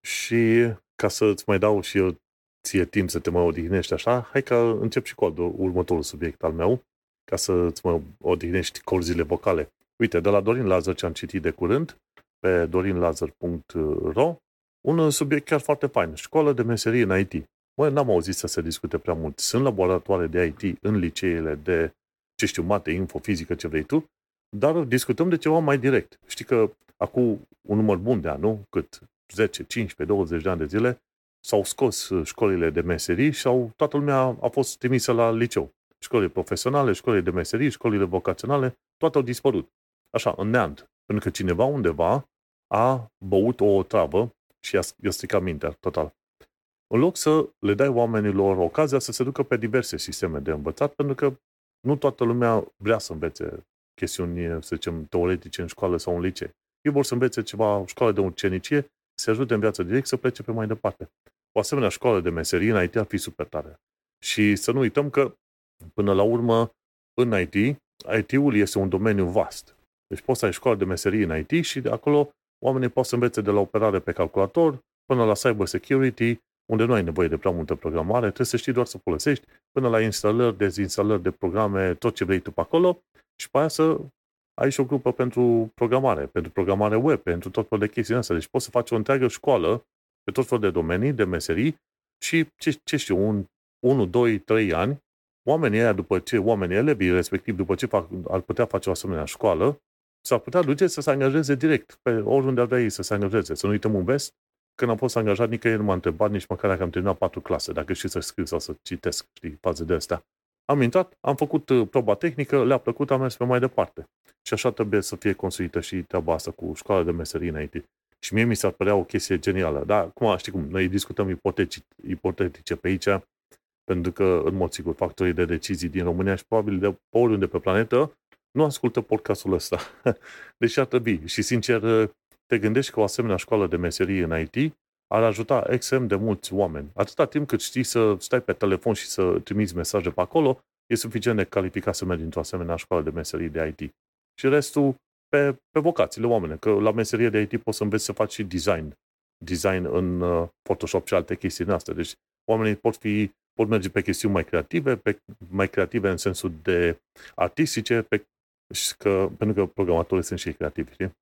Și ca să îți mai dau și eu ție timp să te mai odihnești așa, hai că încep și cu următorul subiect al meu, ca să îți mai odihnești corzile vocale. Uite, de la Dorin Lazar ce am citit de curând, pe dorinlazar.ro, un subiect chiar foarte fain. Școală de meserie în IT. Mă, n-am auzit să se discute prea mult. Sunt laboratoare de IT în liceele de, ce știu, mate, info, fizică, ce vrei tu, dar discutăm de ceva mai direct. Știi că acum un număr bun de ani, nu? Cât 10, 15, 20 de ani de zile, s-au scos școlile de meserii și au, toată lumea a fost trimisă la liceu. Școlile profesionale, școlile de meserii, școlile vocaționale, toate au dispărut. Așa, în neant. Pentru că cineva undeva a băut o travă și i-a stricat mintea total. În loc să le dai oamenilor ocazia să se ducă pe diverse sisteme de învățat, pentru că nu toată lumea vrea să învețe chestiuni, să zicem, teoretice în școală sau în licee. Ei vor să învețe ceva, școală de ucenicie, să ajute în viață direct să plece pe mai departe. O asemenea școală de meserie în IT ar fi super tare. Și să nu uităm că, până la urmă, în IT, IT-ul este un domeniu vast. Deci poți să ai școală de meserie în IT și de acolo oamenii pot să învețe de la operare pe calculator până la cyber security, unde nu ai nevoie de prea multă programare, trebuie să știi doar să folosești, până la instalări, dezinstalări de programe, tot ce vrei tu pe acolo și pe aia să ai și o grupă pentru programare, pentru programare web, pentru tot felul de chestii astea. Deci poți să faci o întreagă școală pe tot felul de domenii, de meserii și, ce, ce știu, un 1, 2, 3 ani, oamenii aia, după ce, oamenii elevii, respectiv, după ce fac, ar putea face o asemenea școală, s-ar putea duce să se angajeze direct, pe oriunde ar vrea ei să se angajeze. Să nu uităm un vest, când am fost angajat, nicăieri nu m-a întrebat nici măcar dacă am terminat patru clase, dacă știu să scriu sau să citesc, știi, faze de astea. Am intrat, am făcut uh, proba tehnică, le-a plăcut, am mers pe mai departe. Și așa trebuie să fie construită și treaba asta cu școala de meserie în IT. Și mie mi s-ar părea o chestie genială. Dar, cum știi cum, noi discutăm ipotetice pe aici, pentru că, în mod sigur, factorii de decizii din România și probabil de pe oriunde pe planetă nu ascultă podcastul ăsta. Deci ar trebui. Și, sincer, te gândești că o asemenea școală de meserie în IT ar ajuta extrem de mulți oameni. Atâta timp cât știi să stai pe telefon și să trimiți mesaje pe acolo, e suficient de calificat să mergi într-o asemenea școală de meserie de IT. Și restul pe, pe vocațiile oameni. Că la meserie de IT poți să înveți să faci și design. Design în uh, Photoshop și alte chestii astea. Deci oamenii pot fi pot merge pe chestiuni mai creative, pe, mai creative în sensul de artistice, pe, că, pentru că programatorii sunt și ei creativi, știi?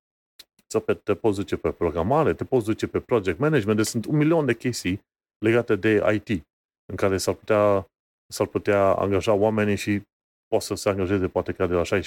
Sau pe, te poți duce pe programare, te poți duce pe project management, deci sunt un milion de chestii legate de IT, în care s-ar putea, s-ar putea angaja oamenii și pot să se angajeze poate chiar de la 16-17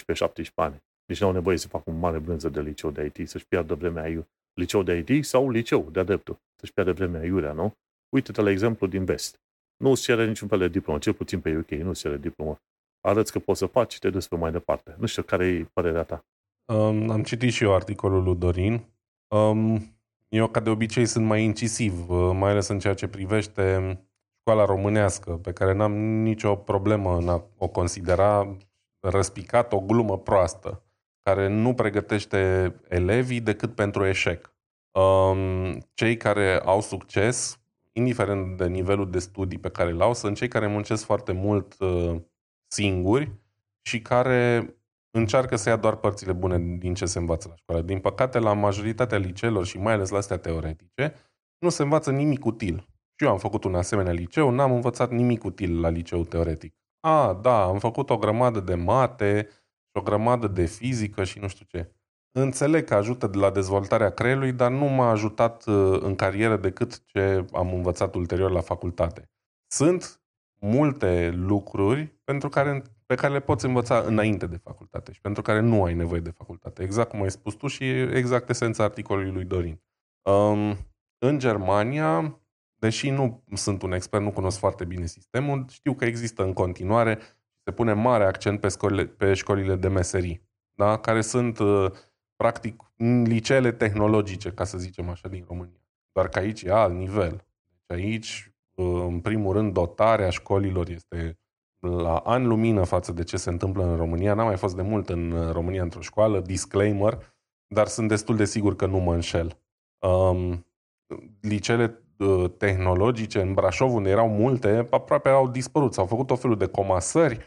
ani. Nici nu au nevoie să facă un mare brânză de liceu de IT, să-și piardă vremea iu. Liceu de IT sau liceu de adeptul, să-și piardă vremea iurea, nu? Uite-te la exemplu din vest. Nu îți cere niciun fel de diplomă, cel puțin pe UK nu îți cere diplomă. Arăți că poți să faci și te duci pe mai departe. Nu știu care e părerea ta. Um, am citit și eu articolul lui Dorin. Um, eu, ca de obicei, sunt mai incisiv, uh, mai ales în ceea ce privește școala românească, pe care n-am nicio problemă în a o considera răspicat o glumă proastă care nu pregătește elevii decât pentru eșec. Um, cei care au succes, indiferent de nivelul de studii pe care îl au, sunt cei care muncesc foarte mult uh, singuri și care încearcă să ia doar părțile bune din ce se învață la școală. Din păcate, la majoritatea liceelor și mai ales la astea teoretice, nu se învață nimic util. Și eu am făcut un asemenea liceu, n-am învățat nimic util la liceu teoretic. A, da, am făcut o grămadă de mate, o grămadă de fizică și nu știu ce. Înțeleg că ajută la dezvoltarea creierului, dar nu m-a ajutat uh, în carieră decât ce am învățat ulterior la facultate. Sunt multe lucruri pentru care, pe care le poți învăța înainte de facultate și pentru care nu ai nevoie de facultate. Exact cum ai spus tu și exact esența articolului lui Dorin. Um, în Germania, deși nu sunt un expert, nu cunosc foarte bine sistemul, știu că există în continuare, se pune mare accent pe școlile, pe școlile de meserii, da? care sunt uh, practic liceele tehnologice, ca să zicem așa, din România. Doar că aici e alt nivel. Deci aici, uh, în primul rând, dotarea școlilor este la an lumină față de ce se întâmplă în România. N-am mai fost de mult în România într-o școală, disclaimer, dar sunt destul de sigur că nu mă înșel. Um, liceele uh, tehnologice în Brașov, unde erau multe, aproape au dispărut. S-au făcut o felul de comasări,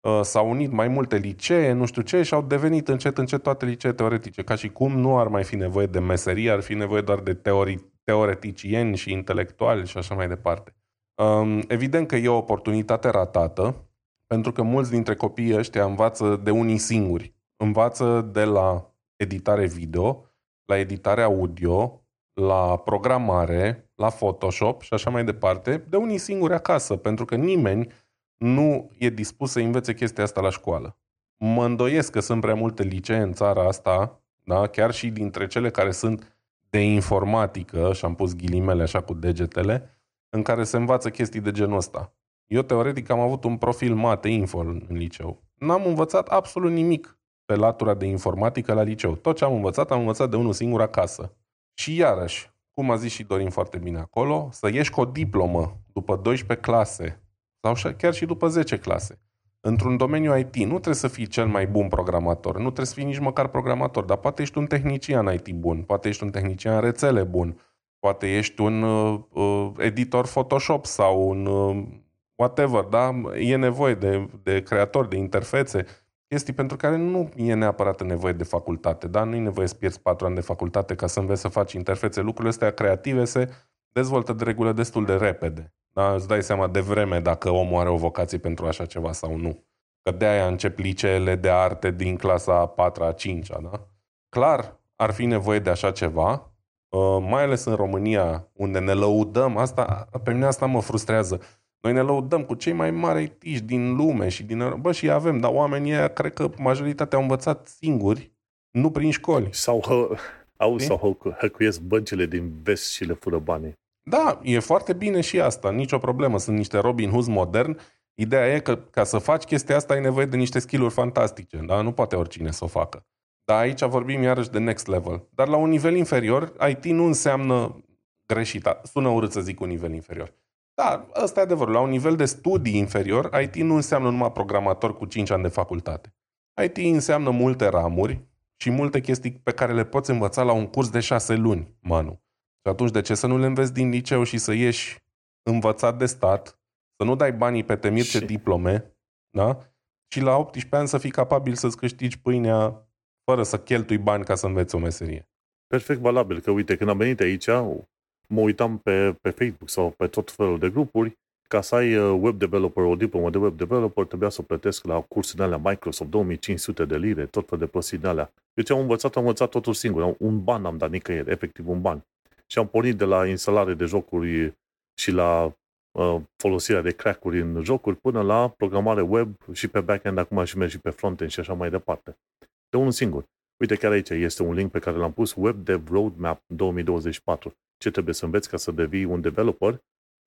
uh, s-au unit mai multe licee, nu știu ce, și au devenit încet, încet toate licee teoretice. Ca și cum nu ar mai fi nevoie de meserie, ar fi nevoie doar de teori, teoreticieni și intelectuali și așa mai departe. Um, evident că e o oportunitate ratată, pentru că mulți dintre copiii ăștia învață de unii singuri. Învață de la editare video, la editare audio, la programare, la Photoshop și așa mai departe, de unii singuri acasă, pentru că nimeni nu e dispus să învețe chestia asta la școală. Mă îndoiesc că sunt prea multe licee în țara asta, da? chiar și dintre cele care sunt de informatică, și am pus ghilimele așa cu degetele, în care se învață chestii de genul ăsta. Eu, teoretic, am avut un profil mate info în, în liceu. N-am învățat absolut nimic pe latura de informatică la liceu. Tot ce am învățat, am învățat de unul singur acasă. Și iarăși, cum a zis și Dorin foarte bine acolo, să ieși cu o diplomă după 12 clase sau chiar și după 10 clase. Într-un domeniu IT nu trebuie să fii cel mai bun programator, nu trebuie să fii nici măcar programator, dar poate ești un tehnician IT bun, poate ești un tehnician rețele bun, poate ești un uh, uh, editor Photoshop sau un uh, whatever, da? E nevoie de, de creator de interfețe, chestii pentru care nu e neapărat nevoie de facultate, da? Nu e nevoie să pierzi patru ani de facultate ca să înveți să faci interfețe. Lucrurile astea creative se dezvoltă de regulă destul de repede. Da? Îți dai seama de vreme dacă omul are o vocație pentru așa ceva sau nu. Că de aia încep liceele de arte din clasa a 4 a 5 da? Clar, ar fi nevoie de așa ceva, uh, mai ales în România, unde ne lăudăm, asta, pe mine asta mă frustrează. Noi ne lăudăm cu cei mai mari itiși din lume și din... Bă, și avem, dar oamenii ăia, cred că majoritatea au învățat singuri, nu prin școli. Sau, hă, au, sau hăcuiesc băncile din vest și le fură banii. Da, e foarte bine și asta, nicio problemă. Sunt niște Robin Hood modern. Ideea e că ca să faci chestia asta ai nevoie de niște skill-uri fantastice, da? Nu poate oricine să o facă. Dar aici vorbim iarăși de next level. Dar la un nivel inferior, IT nu înseamnă greșit. Sună urât să zic un nivel inferior. Da, ăsta e adevărul. La un nivel de studii inferior, IT nu înseamnă numai programator cu 5 ani de facultate. IT înseamnă multe ramuri și multe chestii pe care le poți învăța la un curs de 6 luni, Manu. Și atunci de ce să nu le înveți din liceu și să ieși învățat de stat, să nu dai banii pe temirce și... diplome, da? Și la 18 ani să fii capabil să-ți câștigi pâinea fără să cheltui bani ca să înveți o meserie. Perfect valabil, că uite, când am venit aici, mă uitam pe, pe Facebook sau pe tot felul de grupuri, ca să ai uh, web developer, o diplomă de web developer, trebuia să plătesc la cursul de alea Microsoft 2500 de lire, tot fel de plăsiri de alea. Deci am învățat, am învățat totul singur. Un ban am dat nicăieri, efectiv un ban. Și am pornit de la instalare de jocuri și la uh, folosirea de crack-uri în jocuri până la programare web și pe backend, acum și merg și pe frontend și așa mai departe. De unul singur. Uite, chiar aici este un link pe care l-am pus, Web Dev Roadmap 2024 ce trebuie să înveți ca să devii un developer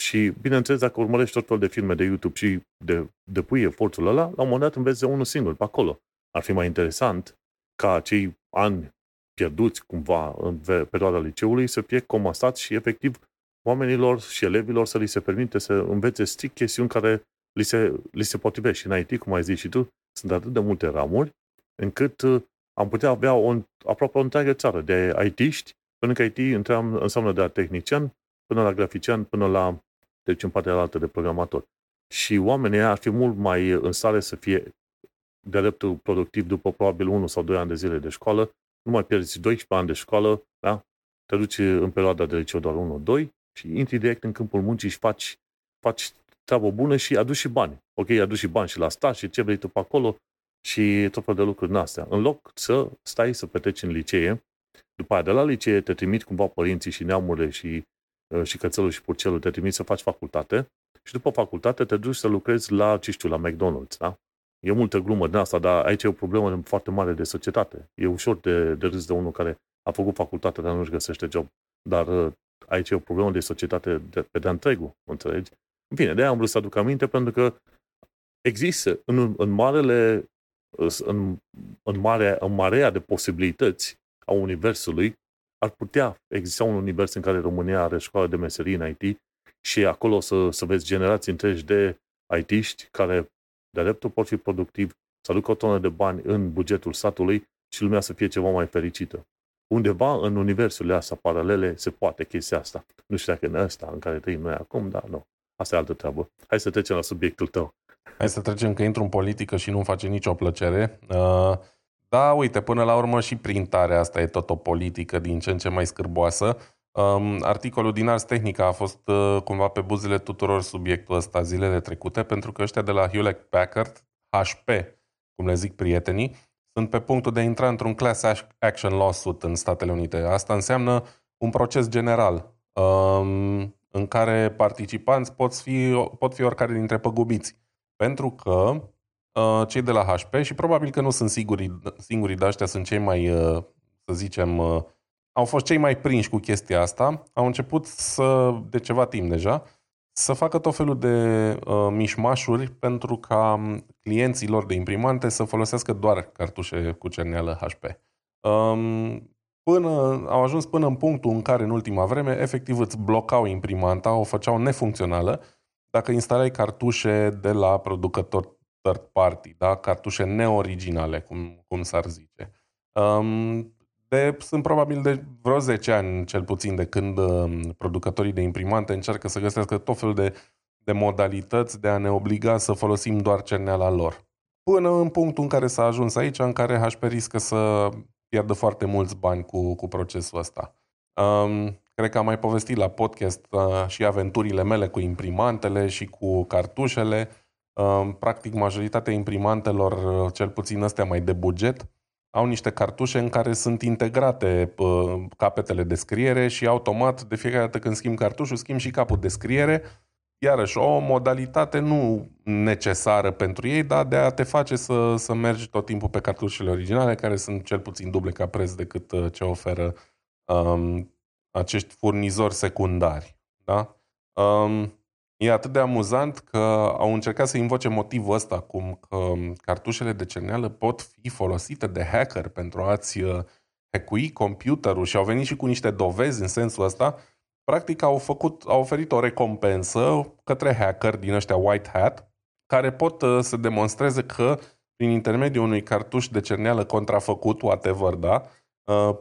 și, bineînțeles, dacă urmărești tot felul de filme de YouTube și de, depui efortul ăla, la un moment dat înveți de unul singur, pe acolo. Ar fi mai interesant ca acei ani pierduți cumva în perioada liceului să fie comasați și efectiv oamenilor și elevilor să li se permite să învețe strict chestiuni care li se, li se potrivește și în IT, cum ai zis și tu, sunt atât de multe ramuri, încât uh, am putea avea o, aproape o întreagă țară de IT-ști, pentru că IT înseamnă de la tehnician până la grafician, până la, deci în partea altă de programator. Și oamenii ar fi mult mai în stare să fie de dreptul productiv după probabil 1 sau 2 ani de zile de școală, nu mai pierzi 12 ani de școală, da? te duci în perioada de liceu doar 1-2 și intri direct în câmpul muncii și faci, faci treabă bună și aduci și bani. Ok, aduci și bani și la stat și ce vrei tu pe acolo și tot felul de lucruri în astea. În loc să stai să petreci în licee, după aia de la licee te trimit cumva părinții și neamurile și, uh, și cățelul și purcelul, te trimit să faci facultate și după facultate te duci să lucrezi la, ce știu, la McDonald's, da? E multă glumă din asta, dar aici e o problemă foarte mare de societate. E ușor de, de râs de unul care a făcut facultate, dar nu-și găsește job. Dar uh, aici e o problemă de societate de, pe de întregul, înțelegi? În fine, de-aia am vrut să aduc aminte, pentru că există în, în marele în, în, mare, în marea de posibilități a Universului, ar putea exista un univers în care România are școală de meserii în IT și acolo să, să vezi generații întregi de IT-ști care de dreptul pot fi productivi, să aducă o tonă de bani în bugetul statului și lumea să fie ceva mai fericită. Undeva în universurile astea paralele se poate chestia asta. Nu știu dacă în ăsta în care trăim noi acum, dar nu. Asta e altă treabă. Hai să trecem la subiectul tău. Hai să trecem că intru în politică și nu-mi face nicio plăcere. Uh, da, uite, până la urmă și printarea asta e tot o politică din ce în ce mai scârboasă. Um, articolul din Ars Technica a fost uh, cumva pe buzele tuturor subiectul ăsta zilele trecute, pentru că ăștia de la Hewlett Packard, HP, cum le zic prietenii, sunt pe punctul de a intra într-un class action lawsuit în Statele Unite. Asta înseamnă un proces general um, în care participanți pot fi, pot fi oricare dintre păgubiți. Pentru că uh, cei de la HP, și probabil că nu sunt siguri, singurii, dar ăștia sunt cei mai, uh, să zicem, uh, au fost cei mai prinși cu chestia asta, au început să, de ceva timp deja, să facă tot felul de uh, mișmașuri pentru ca clienții lor de imprimante să folosească doar cartușe cu cerneală HP. Um, până, au ajuns până în punctul în care în ultima vreme efectiv îți blocau imprimanta, o făceau nefuncțională dacă instalai cartușe de la producător third party, da? cartușe neoriginale, cum, cum s-ar zice. Um, de, sunt probabil de vreo 10 ani, cel puțin, de când um, producătorii de imprimante încearcă să găsească tot felul de, de modalități de a ne obliga să folosim doar cerneala lor. Până în punctul în care s-a ajuns aici, în care HP riscă să pierdă foarte mulți bani cu, cu procesul ăsta. Um, cred că am mai povestit la podcast uh, și aventurile mele cu imprimantele și cu cartușele. Uh, practic, majoritatea imprimantelor, uh, cel puțin astea mai de buget, au niște cartușe în care sunt integrate uh, capetele de scriere și automat, de fiecare dată când schimb cartușul, schimb și capul de scriere. Iarăși, o modalitate nu necesară pentru ei, dar de a te face să, să mergi tot timpul pe cartușele originale, care sunt cel puțin duble ca preț decât uh, ce oferă um, acești furnizori secundari. Da? Um, e atât de amuzant că au încercat să invoce motivul ăsta, cum că cartușele de cerneală pot fi folosite de hacker pentru a-ți uh, hackui computerul și au venit și cu niște dovezi în sensul ăsta. Practic au, făcut, au oferit o recompensă către hacker din ăștia white hat, care pot uh, să demonstreze că prin intermediul unui cartuș de cerneală contrafăcut, whatever, da, Uh,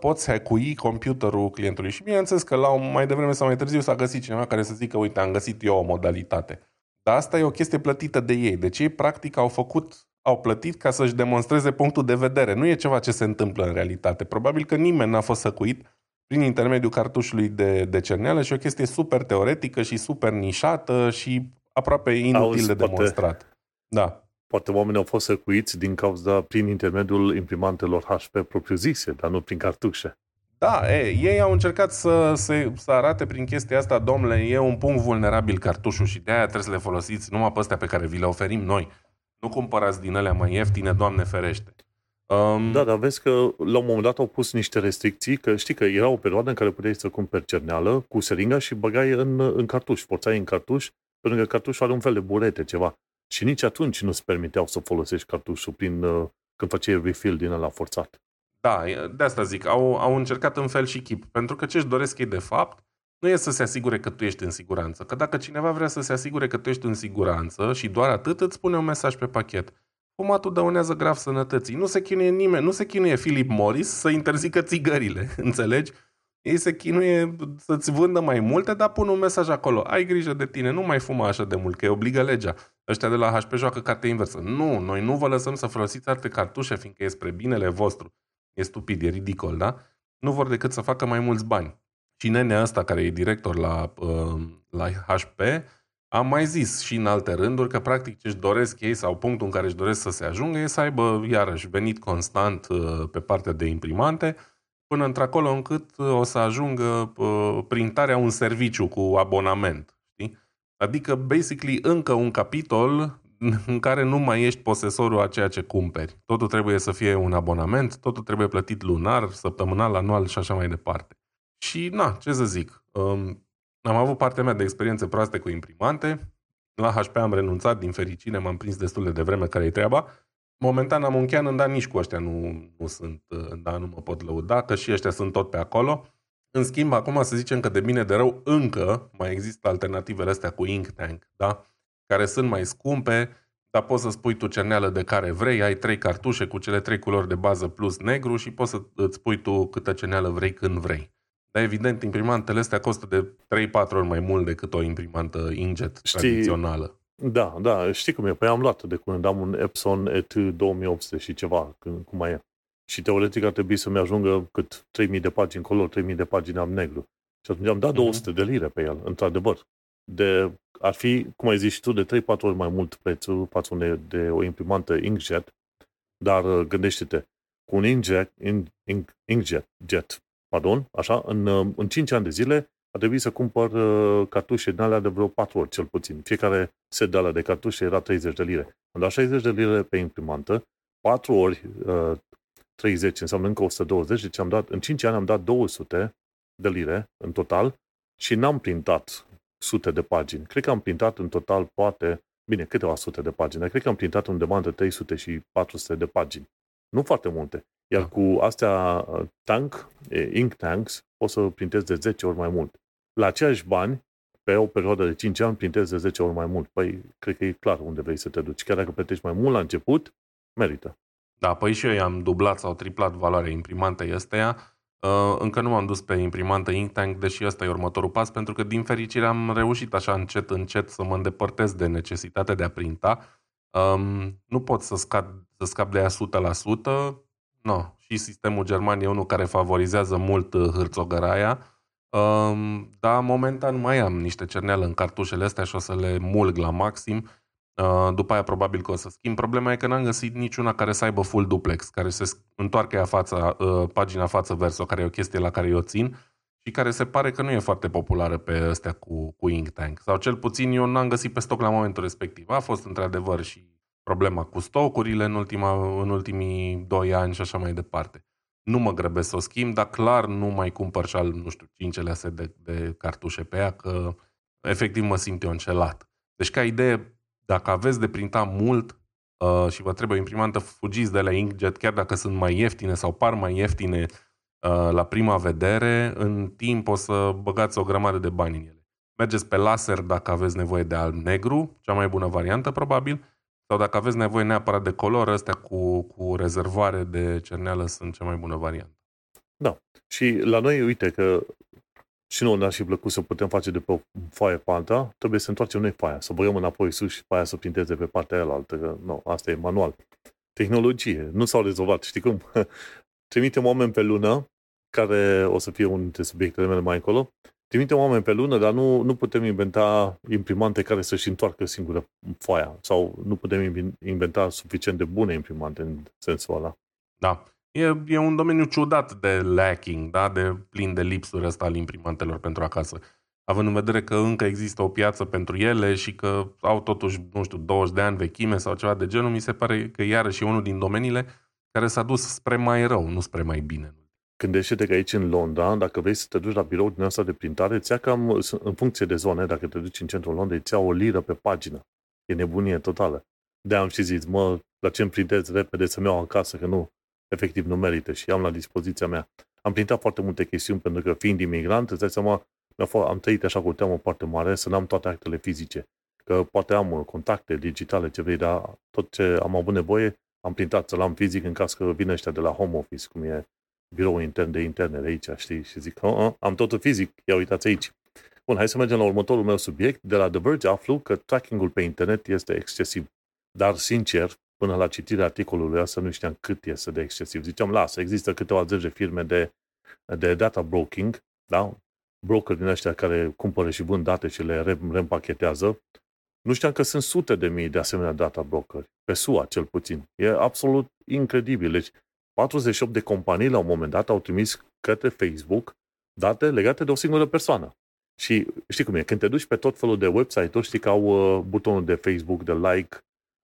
poți hackui computerul clientului. Și bineînțeles că la un, mai devreme sau mai târziu s-a găsit cineva care să zică, uite, am găsit eu o modalitate. Dar asta e o chestie plătită de ei. Deci ei practic au făcut, au plătit ca să-și demonstreze punctul de vedere. Nu e ceva ce se întâmplă în realitate. Probabil că nimeni n-a fost săcuit prin intermediul cartușului de, de cerneală și o chestie super teoretică și super nișată și aproape inutil Auzi, de demonstrat. Poate, da. Poate oamenii au fost săcuiți din cauza, prin intermediul imprimantelor HP propriu-zise, dar nu prin cartușe. Da, e, ei au încercat să, să, să arate prin chestia asta, domnule, e un punct vulnerabil cartușul și de aia trebuie să le folosiți numai pe astea pe care vi le oferim noi. Nu cumpărați din alea mai ieftine, Doamne ferește. Um... Da, dar vezi că la un moment dat au pus niște restricții, că știi că era o perioadă în care puteai să cumperi cerneală cu seringa și băgai în, în cartuș, forțai în cartuș, pentru că cartușul are un fel de burete, ceva. Și nici atunci nu-ți permiteau să folosești cartușul prin, uh, când făceai refill din ăla forțat. Da, de asta zic, au, au încercat în fel și chip. Pentru că ce-și doresc ei de fapt, nu e să se asigure că tu ești în siguranță. Că dacă cineva vrea să se asigure că tu ești în siguranță și doar atât, îți pune un mesaj pe pachet. fumatul dăunează grav sănătății. Nu se chinuie nimeni, nu se chinuie Philip Morris să interzică țigările, înțelegi? Ei se chinuie să-ți vândă mai multe, dar pun un mesaj acolo. Ai grijă de tine, nu mai fuma așa de mult, că e obligă legea. Ăștia de la HP joacă carte inversă. Nu, noi nu vă lăsăm să folosiți alte cartușe, fiindcă e spre binele vostru. E stupid, e ridicol, da? Nu vor decât să facă mai mulți bani. Și nenea ăsta, care e director la, uh, la HP, am mai zis și în alte rânduri că practic ce își doresc ei sau punctul în care își doresc să se ajungă e să aibă iarăși venit constant uh, pe partea de imprimante până într-acolo încât uh, o să ajungă uh, printarea un serviciu cu abonament. Știi? Adică, basically, încă un capitol în care nu mai ești posesorul a ceea ce cumperi. Totul trebuie să fie un abonament, totul trebuie plătit lunar, săptămânal, anual și așa mai departe. Și, na, ce să zic, um, am avut partea mea de experiențe proaste cu imprimante. La HP am renunțat, din fericire, m-am prins destul de devreme care e treaba. Momentan am încheiat, dar nici cu ăștia nu, nu sunt, da, nu mă pot lăuda, că și ăștia sunt tot pe acolo. În schimb, acum să zicem că de bine de rău încă mai există alternativele astea cu Ink Tank, da? care sunt mai scumpe, dar poți să spui tu cerneală de care vrei, ai trei cartușe cu cele trei culori de bază plus negru și poți să îți spui tu câtă cerneală vrei când vrei. Dar evident, imprimantele astea costă de 3-4 ori mai mult decât o imprimantă inkjet Știi, tradițională. Da, da, știi cum e. Păi am luat de când am un Epson ET 2800 și ceva, când, cum mai e. Și teoretic ar trebui să-mi ajungă cât 3000 de pagini color, 3000 de pagini am negru. Și atunci am dat 200 uh-huh. Mhm. de lire pe el, într-adevăr. De, ar fi, cum ai zis tu, de 3-4 ori mai mult prețul față de, de o imprimantă inkjet, dar uh, gândește-te, cu un inkjet, ink, inkjet jet, pardon, așa, în, uh, în 5 ani de zile a trebuit să cumpăr uh, cartușe din alea de vreo 4 ori, cel puțin. Fiecare set de alea de cartușe era 30 de lire. Am dat 60 de lire pe imprimantă, 4 ori uh, 30 înseamnă încă 120, deci am dat, în 5 ani am dat 200 de lire în total și n-am printat sute de pagini. Cred că am printat în total poate, bine, câteva sute de pagini, dar cred că am printat undeva de 300 și 400 de pagini. Nu foarte multe. Iar da. cu astea uh, tank, ink tanks, poți să printezi de 10 ori mai mult. La aceiași bani, pe o perioadă de 5 ani, printezi de 10 ori mai mult. Păi, cred că e clar unde vrei să te duci. Chiar dacă plătești mai mult la început, merită. Da, păi și eu i-am dublat sau triplat valoarea imprimantei ăsteia. Uh, încă nu m-am dus pe imprimantă InkTank, deși ăsta e următorul pas, pentru că din fericire am reușit așa încet, încet să mă îndepărtez de necesitatea de a printa. Um, nu pot să scap, să scap de ea 100%, no. și sistemul german e unul care favorizează mult uh, hârțogăraia, um, dar momentan mai am niște cerneală în cartușele astea și o să le mulg la maxim. Uh, după aia probabil că o să schimb. Problema e că n-am găsit niciuna care să aibă full duplex, care se întoarcă ea fața, uh, pagina față verso, care e o chestie la care eu țin și care se pare că nu e foarte populară pe astea cu, cu Ink Tank. Sau cel puțin eu n-am găsit pe stoc la momentul respectiv. A fost într-adevăr și problema cu stocurile în, ultima, în ultimii doi ani și așa mai departe. Nu mă grăbesc să o schimb, dar clar nu mai cumpăr și al, nu știu, cincele astea de, de cartușe pe ea, că efectiv mă simt eu încelat. Deci ca idee, dacă aveți de printa mult uh, și vă trebuie o imprimantă, fugiți de la inkjet, chiar dacă sunt mai ieftine sau par mai ieftine uh, la prima vedere, în timp o să băgați o grămadă de bani în ele. Mergeți pe laser dacă aveți nevoie de alb-negru, cea mai bună variantă probabil, sau dacă aveți nevoie neapărat de color, astea cu, cu rezervare de cerneală sunt cea mai bună variantă. Da. Și la noi, uite că și nu ne-ar fi plăcut să putem face de pe o foaie pe alta, trebuie să întoarcem noi foaia, să băgăm înapoi sus și foaia să printeze pe partea aia altă. Că, nu, asta e manual. Tehnologie. Nu s-au rezolvat. Știi cum? Trimitem oameni pe lună, care o să fie unul dintre subiectele mele mai încolo, trimitem oameni pe lună, dar nu, nu putem inventa imprimante care să-și întoarcă singură foaia sau nu putem inventa suficient de bune imprimante în sensul ăla. Da. E, e un domeniu ciudat de lacking, da? de plin de lipsuri ăsta al imprimantelor pentru acasă. Având în vedere că încă există o piață pentru ele și că au totuși, nu știu, 20 de ani vechime sau ceva de genul, mi se pare că iarăși e unul din domeniile care s-a dus spre mai rău, nu spre mai bine. Gândește-te că aici în Londra, dacă vrei să te duci la birou din asta de printare, îți ia cam, în funcție de zone, dacă te duci în centrul Londrei, îți ia o liră pe pagină. E nebunie totală. de am și zis, mă, la ce îmi printez repede să-mi iau acasă, că nu, efectiv nu merită și am la dispoziția mea. Am printat foarte multe chestiuni pentru că fiind imigrant, îți dai seama, am trăit așa cu o teamă foarte mare să n-am toate actele fizice. că poate am uh, contacte digitale, ce vrei, dar tot ce am avut nevoie, am printat să-l am fizic în caz că vine ăștia de la home office, cum e birou intern de interne de aici, știi? Și zic, oh, oh, am totul fizic, ia uitați aici. Bun, hai să mergem la următorul meu subiect. De la The Verge aflu că tracking-ul pe internet este excesiv. Dar, sincer, până la citirea articolului ăsta nu știam cât este de excesiv. Ziceam, lasă, există câteva zeci de firme de, de data broking, da? broker din ăștia care cumpără și vând date și le reîmpachetează. Nu știam că sunt sute de mii de asemenea data brokeri, pe SUA cel puțin. E absolut incredibil. Deci 48 de companii la un moment dat au trimis către Facebook date legate de o singură persoană. Și știi cum e, când te duci pe tot felul de website-uri, știi că au uh, butonul de Facebook, de like,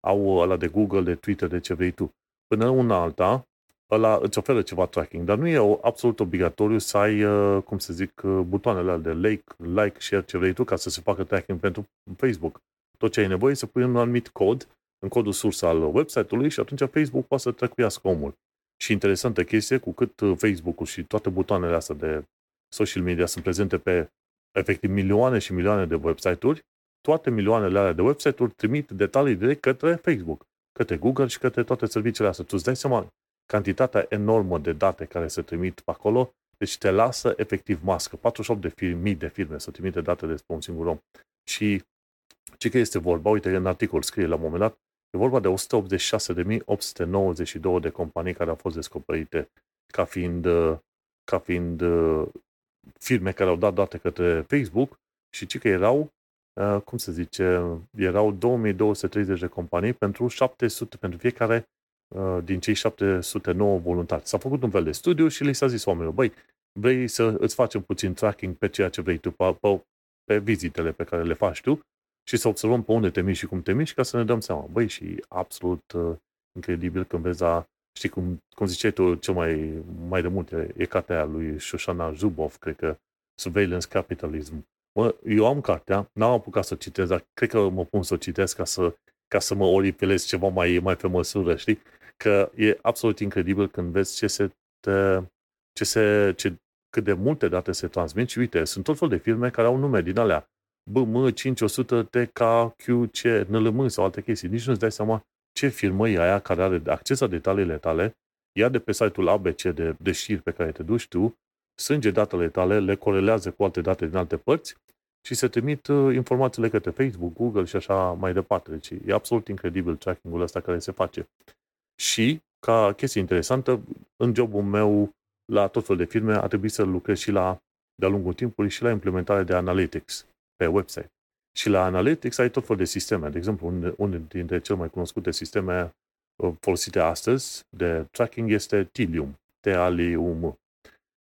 au uh, ăla de Google, de Twitter, de ce vrei tu. Până una alta, ăla îți oferă ceva tracking, dar nu e absolut obligatoriu să ai, uh, cum să zic, uh, butoanele de like, like, share, ce vrei tu, ca să se facă tracking pentru Facebook. Tot ce ai nevoie să pui un anumit cod în codul sursă al website-ului și atunci Facebook poate să trecuiască omul. Și interesantă chestie, cu cât uh, Facebook-ul și toate butoanele astea de social media sunt prezente pe efectiv milioane și milioane de website-uri, toate milioanele alea de website-uri trimit detalii direct către Facebook, către Google și către toate serviciile astea. Tu îți dai seama cantitatea enormă de date care se trimit pe acolo, deci te lasă efectiv mască. 48 de firme, mii de firme să trimite date despre un singur om. Și ce că este vorba, uite, în articol scrie la un moment dat, e vorba de 186.892 de companii care au fost descoperite ca fiind, ca fiind firme care au dat date către Facebook și ce că erau, cum se zice, erau 2230 de companii pentru 700, pentru fiecare Uh, din cei 709 voluntari. S-a făcut un fel de studiu și li s-a zis oamenilor, băi, vrei să îți facem puțin tracking pe ceea ce vrei tu, pe, pe, pe vizitele pe care le faci tu și să observăm pe unde te miști și cum te miști ca să ne dăm seama. Băi, și absolut uh, incredibil când vezi a, știi cum, cum ziceai tu cel mai, mai de multe, e cartea aia lui Shoshana Zubov, cred că Surveillance Capitalism. Mă, eu am cartea, n-am apucat să o citesc, dar cred că mă pun să o citesc ca să, ca să mă oripelez ceva mai, mai pe măsură, știi? că e absolut incredibil când vezi ce se, te, ce se ce, cât de multe date se transmit și uite, sunt tot fel de firme care au nume din alea BM 500 TK, QC, NLM sau alte chestii. Nici nu-ți dai seama ce firmă e aia care are acces la detaliile tale, ia de pe site-ul ABC de, de știri pe care te duci tu, sânge datele tale, le corelează cu alte date din alte părți și se trimit uh, informațiile către Facebook, Google și așa mai departe. Deci e absolut incredibil tracking-ul ăsta care se face. Și, ca chestie interesantă, în jobul meu la tot fel de firme a trebuit să lucrez și la, de-a lungul timpului și la implementare de analytics pe website. Și la analytics ai tot fel de sisteme. De exemplu, unul dintre cele mai cunoscute sisteme uh, folosite astăzi de tracking este Tilium, T-A-L-I-U-M.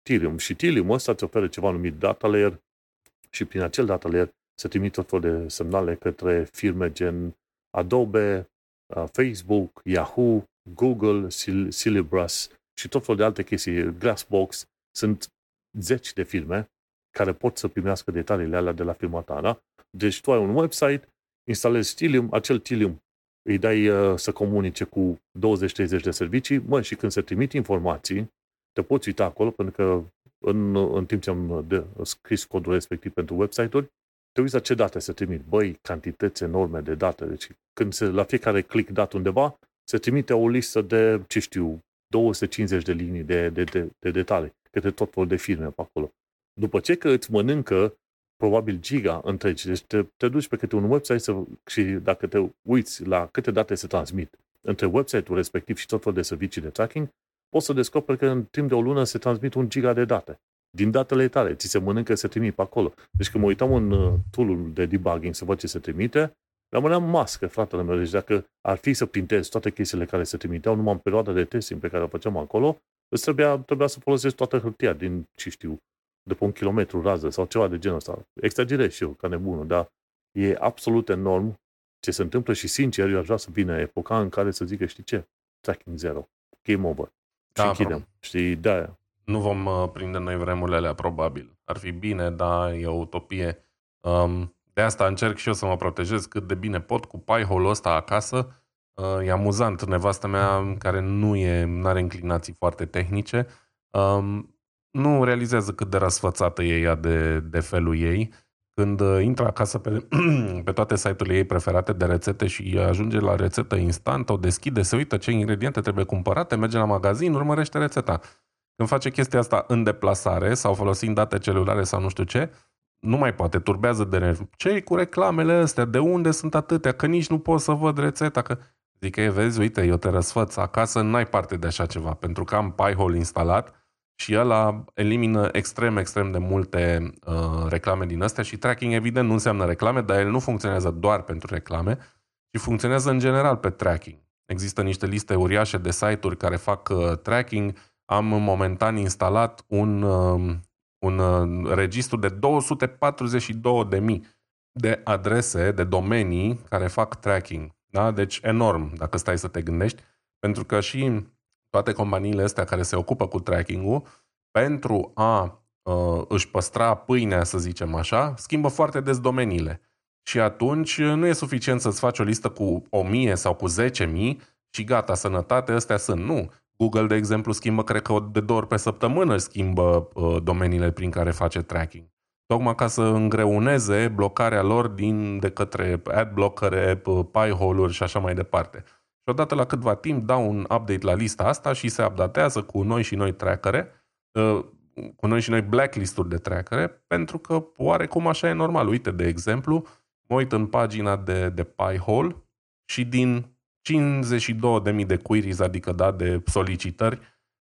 Tilium. Și Tilium ăsta îți oferă ceva numit data layer și prin acel data layer se trimit tot fel de semnale către firme gen Adobe, uh, Facebook, Yahoo, Google, Syllabus și tot felul de alte chestii, Glassbox, sunt zeci de firme care pot să primească detaliile alea de la firma ta, da? Deci tu ai un website, instalezi Tilium, acel Tilium îi dai uh, să comunice cu 20-30 de servicii, mă, și când se trimit informații, te poți uita acolo, pentru că în, în timp ce am de, scris codul respectiv pentru website-uri, te uiți la ce date se trimit. Băi, cantități enorme de date. Deci când se, la fiecare click dat undeva, se trimite o listă de, ce știu, 250 de linii de, de, de, de detalii către tot felul de firme pe acolo. După ce că îți mănâncă probabil giga întregi, deci te, te duci pe câte un website să, și dacă te uiți la câte date se transmit între website-ul respectiv și tot felul de servicii de tracking, poți să descoperi că în timp de o lună se transmit un giga de date. Din datele tale, ți se mănâncă, se trimit pe acolo. Deci când mă uitam în uh, tool de debugging să văd ce se trimite, Rămâneam mască, fratele meu. Deci dacă ar fi să printez toate chestiile care se trimiteau numai în perioada de testing pe care o făceam acolo, îți trebuia, trebuia să folosesc toată hârtia din, ce știu, de pe un kilometru rază sau ceva de genul ăsta. Exagerez și eu, ca nebunul, dar e absolut enorm ce se întâmplă și, sincer, eu aș vrea să vină epoca în care să zică, știi ce? Tracking zero. Game over. Da, și închidem. Știi, de Nu vom uh, prinde noi vremurile alea, probabil. Ar fi bine, dar e o utopie. Um, de asta încerc și eu să mă protejez cât de bine pot cu paihole ăsta acasă. Uh, e amuzant, nevastă mea care nu e, are inclinații foarte tehnice, um, nu realizează cât de răsfățată e ea de, de felul ei. Când uh, intră acasă pe, pe toate site-urile ei preferate de rețete și ajunge la rețetă instant, o deschide, se uită ce ingrediente trebuie cumpărate, merge la magazin, urmărește rețeta. Când face chestia asta în deplasare sau folosind date celulare sau nu știu ce, nu mai poate, turbează de nervi. ce cu reclamele astea? De unde sunt atâtea? Că nici nu pot să văd rețeta. Că... Zic că, vezi, uite, eu te răsfăț acasă, n-ai parte de așa ceva, pentru că am Pi-hole instalat și ăla elimină extrem, extrem de multe uh, reclame din astea și tracking evident nu înseamnă reclame, dar el nu funcționează doar pentru reclame, ci funcționează în general pe tracking. Există niște liste uriașe de site-uri care fac uh, tracking. Am momentan instalat un, uh, un uh, registru de 242.000 de adrese, de domenii care fac tracking. Da? Deci enorm, dacă stai să te gândești, pentru că și toate companiile astea care se ocupă cu tracking-ul, pentru a uh, își păstra pâinea, să zicem așa, schimbă foarte des domeniile. Și atunci nu e suficient să-ți faci o listă cu 1000 sau cu 10.000 și gata, sănătate, astea sunt. Nu. Google, de exemplu, schimbă, cred că de două ori pe săptămână schimbă uh, domeniile prin care face tracking. Tocmai ca să îngreuneze blocarea lor din, de către adblockere, uh, piehole-uri și așa mai departe. Și odată la câtva timp dau un update la lista asta și se updatează cu noi și noi trackere, uh, cu noi și noi blacklist-uri de trackere, pentru că oarecum așa e normal. Uite, de exemplu, mă uit în pagina de, de Pi-hole și din 52.000 de queries, adică da, de solicitări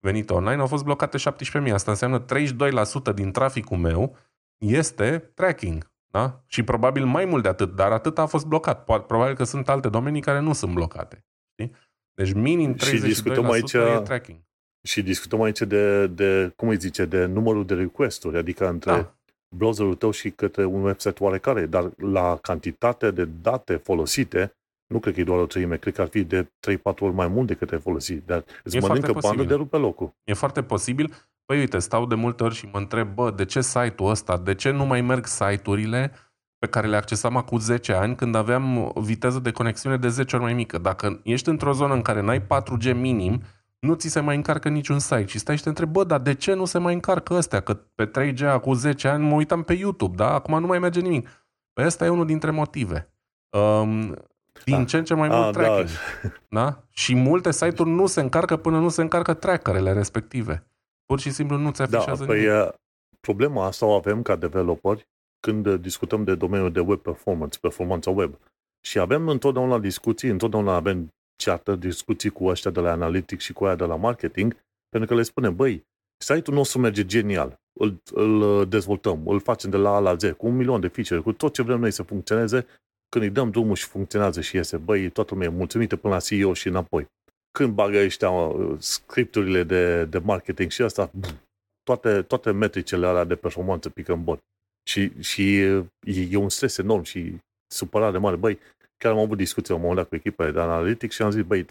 venite online, au fost blocate 17.000. Asta înseamnă 32% din traficul meu este tracking. Da? Și probabil mai mult de atât, dar atât a fost blocat. Probabil că sunt alte domenii care nu sunt blocate. Știi? Deci minim 32% și discutăm aici, e tracking. Și discutăm aici de, de, cum îi zice, de numărul de request-uri, adică între da. browserul tău și către un website oarecare, dar la cantitate de date folosite, nu cred că e doar o treime, cred că ar fi de 3-4 ori mai mult decât ai folosit, dar îți e mănâncă bandă de rupe locul. E foarte posibil. Păi uite, stau de multe ori și mă întreb, bă, de ce site-ul ăsta, de ce nu mai merg site-urile pe care le accesam acum 10 ani când aveam viteză de conexiune de 10 ori mai mică. Dacă ești într-o zonă în care n-ai 4G minim, nu ți se mai încarcă niciun site și stai și te întrebi, bă, dar de ce nu se mai încarcă ăstea? Că pe 3G acum 10 ani mă uitam pe YouTube, da? Acum nu mai merge nimic. Păi ăsta e unul dintre motive. Um, din da. ce în ce mai mult A, da. tracking. Da. da? Și multe site-uri nu se încarcă până nu se încarcă trackerele respective. Pur și simplu nu ți da, afișează da, păi, nimic. Problema asta o avem ca developeri când discutăm de domeniul de web performance, performanța web. Și avem întotdeauna discuții, întotdeauna avem ceată, discuții cu ăștia de la analytics și cu aia de la marketing, pentru că le spunem, băi, site-ul nostru merge genial, îl, îl dezvoltăm, îl facem de la A la Z, cu un milion de feature, cu tot ce vrem noi să funcționeze, când îi dăm drumul și funcționează și iese, băi, toată lumea e mulțumită până la CEO și înapoi. Când bagă ăștia uh, scripturile de, de marketing și asta, toate, toate metricele alea de performanță pică în bot. Și, și e, e un stres enorm și supărare mare. Băi, chiar am avut discuții la un moment dat cu echipele de analytics și am zis, băi,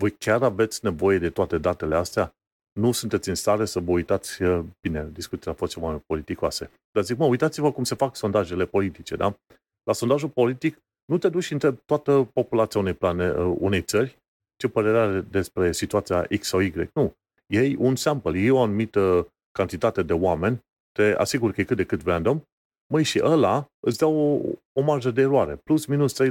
voi chiar aveți nevoie de toate datele astea? Nu sunteți în stare să vă uitați, bine, discuția a fost ceva mai politicoase. Dar zic, mă, uitați-vă cum se fac sondajele politice, da? La sondajul politic nu te duci și întrebi toată populația unei, plane, unei țări ce părere are despre situația X sau Y. Nu. Ei un sample, ei o anumită cantitate de oameni, te asigur că e cât de cât random Măi, și ăla îți dă o, o marjă de eroare, plus minus 3%.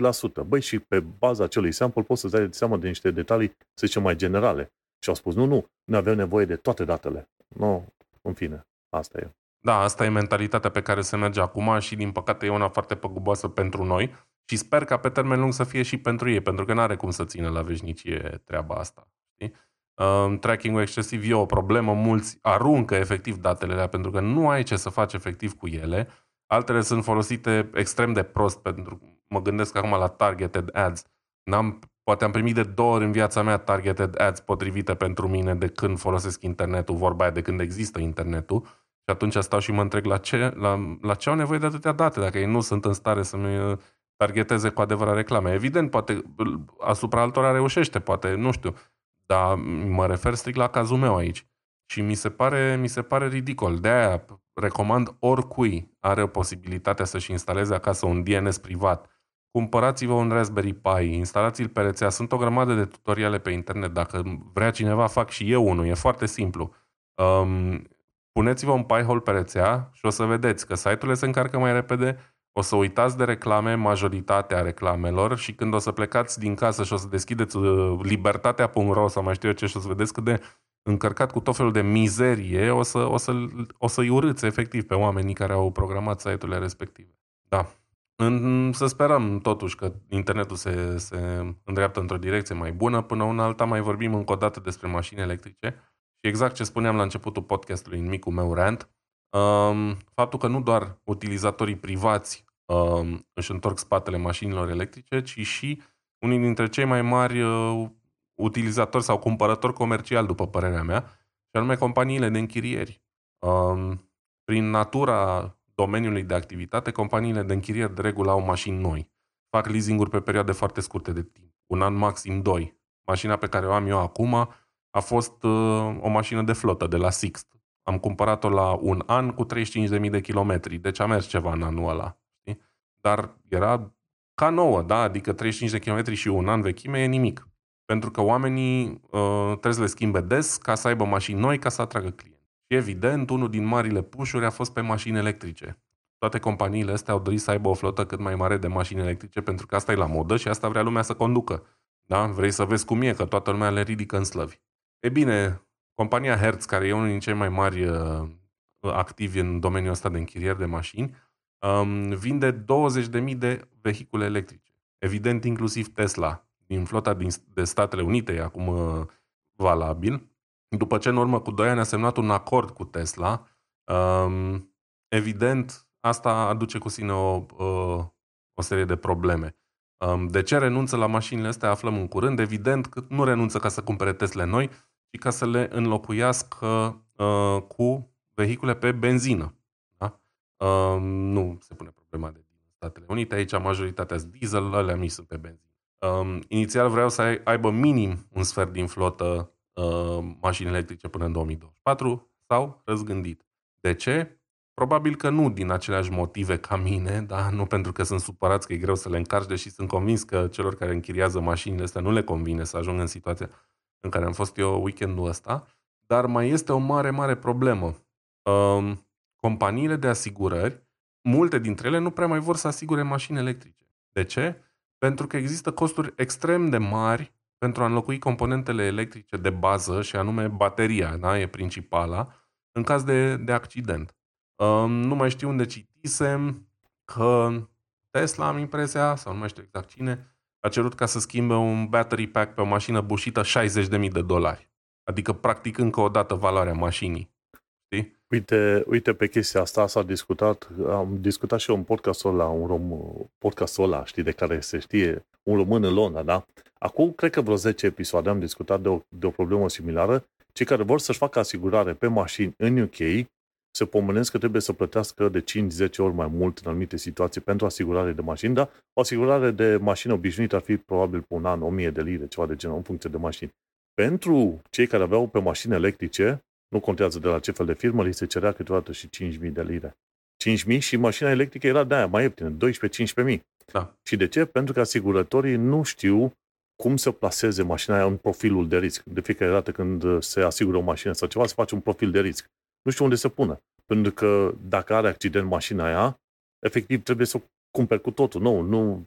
Băi, și pe baza acelui sample poți să-ți dai seama de niște detalii, să zicem, mai generale. Și au spus, nu, nu, nu avem nevoie de toate datele. Nu, în fine, asta e. Da, asta e mentalitatea pe care se merge acum și din păcate e una foarte păguboasă pentru noi și sper ca pe termen lung să fie și pentru ei, pentru că nu are cum să țină la veșnicie treaba asta. Știi? Uh, tracking-ul excesiv e o problemă, mulți aruncă efectiv datele alea pentru că nu ai ce să faci efectiv cu ele Altele sunt folosite extrem de prost pentru mă gândesc acum la targeted ads. N-am, poate am primit de două ori în viața mea targeted ads potrivite pentru mine de când folosesc internetul, vorba aia de când există internetul. Și atunci stau și mă întreg la ce, la, la ce au nevoie de atâtea date, dacă ei nu sunt în stare să-mi uh, targeteze cu adevărat reclame. Evident, poate asupra altora reușește, poate, nu știu, dar mă refer strict la cazul meu aici. Și mi se pare, mi se pare ridicol. De aia recomand oricui are posibilitatea să-și instaleze acasă un DNS privat. Cumpărați-vă un Raspberry Pi, instalați-l pe rețea. Sunt o grămadă de tutoriale pe internet. Dacă vrea cineva, fac și eu unul. E foarte simplu. Um, puneți-vă un Pi-hole pe rețea și o să vedeți că site-urile se încarcă mai repede, o să uitați de reclame, majoritatea reclamelor și când o să plecați din casă și o să deschideți uh, libertatea.ro sau mai știu eu ce și o să vedeți cât de încărcat cu tot felul de mizerie, o, să, o, să, o să-i urâți efectiv pe oamenii care au programat site-urile respective. Da. În, să sperăm totuși că internetul se, se îndreaptă într-o direcție mai bună. Până una alta mai vorbim încă o dată despre mașini electrice. Și exact ce spuneam la începutul podcastului în micul meu rant, um, faptul că nu doar utilizatorii privați um, își întorc spatele mașinilor electrice, ci și unii dintre cei mai mari uh, utilizatori sau cumpărători comerciali, după părerea mea, și anume companiile de închirieri. Um, prin natura domeniului de activitate, companiile de închirieri de regulă au mașini noi. Fac leasing-uri pe perioade foarte scurte de timp, un an maxim doi. Mașina pe care o am eu acum a fost uh, o mașină de flotă de la Sixt. Am cumpărat-o la un an cu 35.000 de kilometri, deci a mers ceva în anul ăla. Știi? Dar era ca nouă, da? adică 35 de kilometri și un an vechime e nimic. Pentru că oamenii uh, trebuie să le schimbe des ca să aibă mașini noi, ca să atragă clienți. Și evident, unul din marile pușuri a fost pe mașini electrice. Toate companiile astea au dorit să aibă o flotă cât mai mare de mașini electrice pentru că asta e la modă și asta vrea lumea să conducă. Da? Vrei să vezi cum e, că toată lumea le ridică în slăvi. E bine, compania Hertz, care e unul din cei mai mari uh, activi în domeniul ăsta de închirieri de mașini, um, vinde 20.000 de vehicule electrice. Evident, inclusiv Tesla, din flota din, de Statele Unite, e acum uh, valabil. După ce în urmă cu 2 ani a semnat un acord cu Tesla, um, evident, asta aduce cu sine o, uh, o serie de probleme. Um, de ce renunță la mașinile astea aflăm în curând. Evident că nu renunță ca să cumpere Tesla noi, ci ca să le înlocuiască uh, cu vehicule pe benzină. Da? Uh, nu se pune problema de din Statele Unite. Aici majoritatea sunt diesel, alea mici sunt pe benzină. Um, inițial vreau să aibă minim un sfert din flotă uh, mașini electrice până în 2024 sau răzgândit. De ce? Probabil că nu din aceleași motive ca mine, da? nu pentru că sunt supărați că e greu să le încarci, deși sunt convins că celor care închiriază mașinile astea nu le convine să ajungă în situația în care am fost eu weekendul ăsta, dar mai este o mare, mare problemă. Um, companiile de asigurări, multe dintre ele nu prea mai vor să asigure mașini electrice. De ce? Pentru că există costuri extrem de mari pentru a înlocui componentele electrice de bază, și anume bateria, da? e principala, în caz de, de accident. Um, nu mai știu unde citisem că Tesla, am impresia, sau nu mai știu exact cine, a cerut ca să schimbe un battery pack pe o mașină bușită 60.000 de dolari. Adică, practic, încă o dată valoarea mașinii. Știi? Uite, uite, pe chestia asta s-a discutat, am discutat și eu un podcastul ăla, un rom, podcastul ăla, știi, de care se știe, un român în Londra, da? Acum, cred că vreo 10 episoade am discutat de o, de o problemă similară. Cei care vor să-și facă asigurare pe mașini în UK se pomenesc că trebuie să plătească de 5-10 ori mai mult în anumite situații pentru asigurare de mașini, dar o asigurare de mașină obișnuită ar fi probabil pe un an 1000 de lire, ceva de genul, în funcție de mașini. Pentru cei care aveau pe mașini electrice, nu contează de la ce fel de firmă, li se cerea câteodată și 5.000 de lire. 5.000 și mașina electrică era de aia, mai ieftină, 12-15.000. Da. Și de ce? Pentru că asigurătorii nu știu cum să placeze mașina aia în profilul de risc. De fiecare dată când se asigură o mașină sau ceva, se face un profil de risc. Nu știu unde să pună. Pentru că dacă are accident mașina aia, efectiv trebuie să o cumperi cu totul. Nu, nu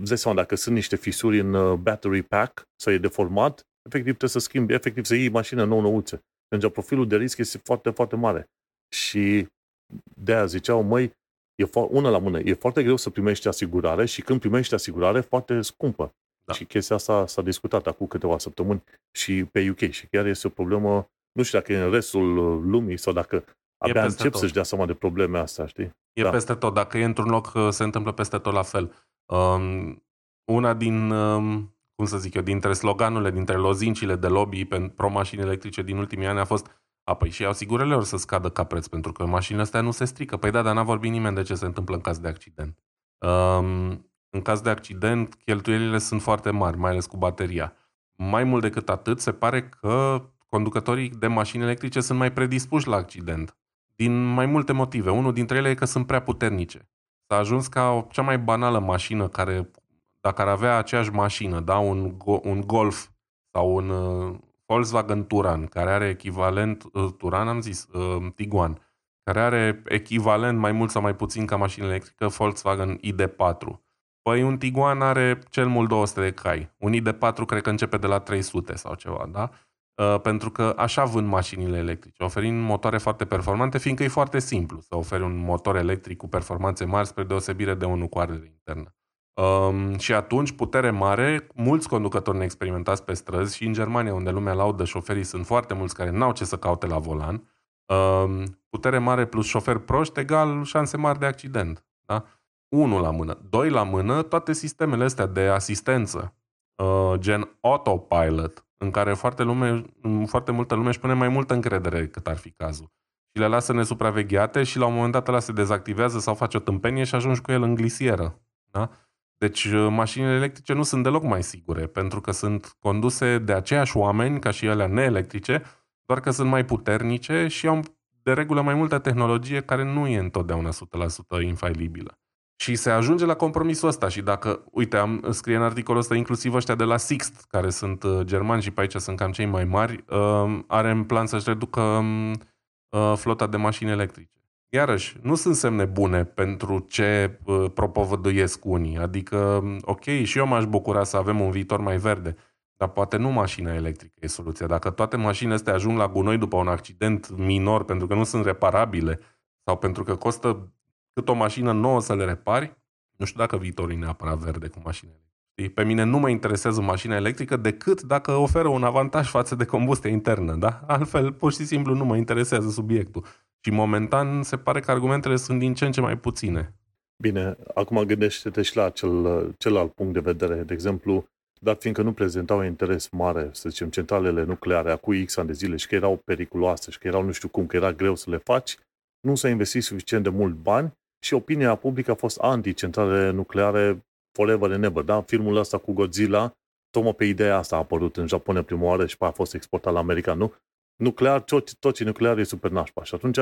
îți seama, dacă sunt niște fisuri în uh, battery pack sau e deformat, efectiv trebuie să schimbi, efectiv să iei mașina nouă nouță. Pentru că profilul de risc este foarte, foarte mare. Și de aia ziceau, măi, e fo- una la mână, e foarte greu să primești asigurare și când primești asigurare, foarte scumpă. Da. Și chestia asta s-a discutat acum câteva săptămâni și pe UK și chiar este o problemă, nu știu dacă e în restul lumii sau dacă abia încep tot. să-și dea seama de probleme astea, știi? E da. peste tot. Dacă e într-un loc, se întâmplă peste tot la fel. Um, una din, um, cum să zic eu, dintre sloganurile, dintre lozincile de lobby pentru pro mașini electrice din ultimii ani a fost a, păi și asigurările or să scadă ca preț, pentru că mașinile astea nu se strică. Păi da, dar n-a vorbit nimeni de ce se întâmplă în caz de accident. Um, în caz de accident, cheltuielile sunt foarte mari, mai ales cu bateria. Mai mult decât atât, se pare că conducătorii de mașini electrice sunt mai predispuși la accident. Din mai multe motive. Unul dintre ele e că sunt prea puternice. S-a ajuns ca o, cea mai banală mașină care, dacă ar avea aceeași mașină, da, un, un Golf sau un uh, Volkswagen Turan, care are echivalent, uh, Turan am zis, uh, Tiguan, care are echivalent mai mult sau mai puțin ca mașină electrică Volkswagen ID4. Păi un Tiguan are cel mult 200 de cai. Un ID4 cred că începe de la 300 sau ceva, da? Uh, pentru că așa vând mașinile electrice, oferind motoare foarte performante, fiindcă e foarte simplu să oferi un motor electric cu performanțe mari spre deosebire de unul cu ardere internă. Um, și atunci, putere mare, mulți conducători neexperimentați pe străzi și în Germania, unde lumea laudă șoferii, sunt foarte mulți care n-au ce să caute la volan. Um, putere mare plus șofer proști egal șanse mari de accident. Da? Unu la mână. Doi la mână, toate sistemele astea de asistență, uh, gen autopilot, în care foarte, lume, foarte multă lume își pune mai multă încredere decât ar fi cazul. Și le lasă nesupravegheate și la un moment dat ăla se dezactivează sau face o tâmpenie și ajungi cu el în glisieră. Da? Deci uh, mașinile electrice nu sunt deloc mai sigure, pentru că sunt conduse de aceiași oameni ca și ele neelectrice, doar că sunt mai puternice și au de regulă mai multă tehnologie care nu e întotdeauna 100% infailibilă. Și se ajunge la compromisul ăsta și dacă, uite, am scrie în articolul ăsta inclusiv ăștia de la Sixt, care sunt uh, germani și pe aici sunt cam cei mai mari, uh, are în plan să-și reducă um, uh, flota de mașini electrice. Iarăși, nu sunt semne bune pentru ce uh, propovăduiesc unii. Adică, um, ok, și eu m-aș bucura să avem un viitor mai verde, dar poate nu mașina electrică e soluția. Dacă toate mașinile astea ajung la gunoi după un accident minor pentru că nu sunt reparabile sau pentru că costă cât o mașină nouă să le repari, nu știu dacă viitorul e neapărat verde cu mașina electrică. Pe mine nu mă interesează mașina electrică decât dacă oferă un avantaj față de combustie internă, da? Altfel, pur și simplu nu mă interesează subiectul. Și momentan se pare că argumentele sunt din ce în ce mai puține. Bine, acum gândește-te și la cel, celălalt punct de vedere. De exemplu, dat fiindcă nu prezentau interes mare, să zicem, centralele nucleare acum X ani de zile și că erau periculoase și că erau nu știu cum, că era greu să le faci, nu s-a investit suficient de mult bani și opinia publică a fost anti-centrale nucleare forever and ever. Da? Filmul ăsta cu Godzilla, tocmai pe ideea asta a apărut în Japonia prima oară și pe a fost exportat la America, nu? Nuclear, tot, tot ce nuclear e super nașpa. Și atunci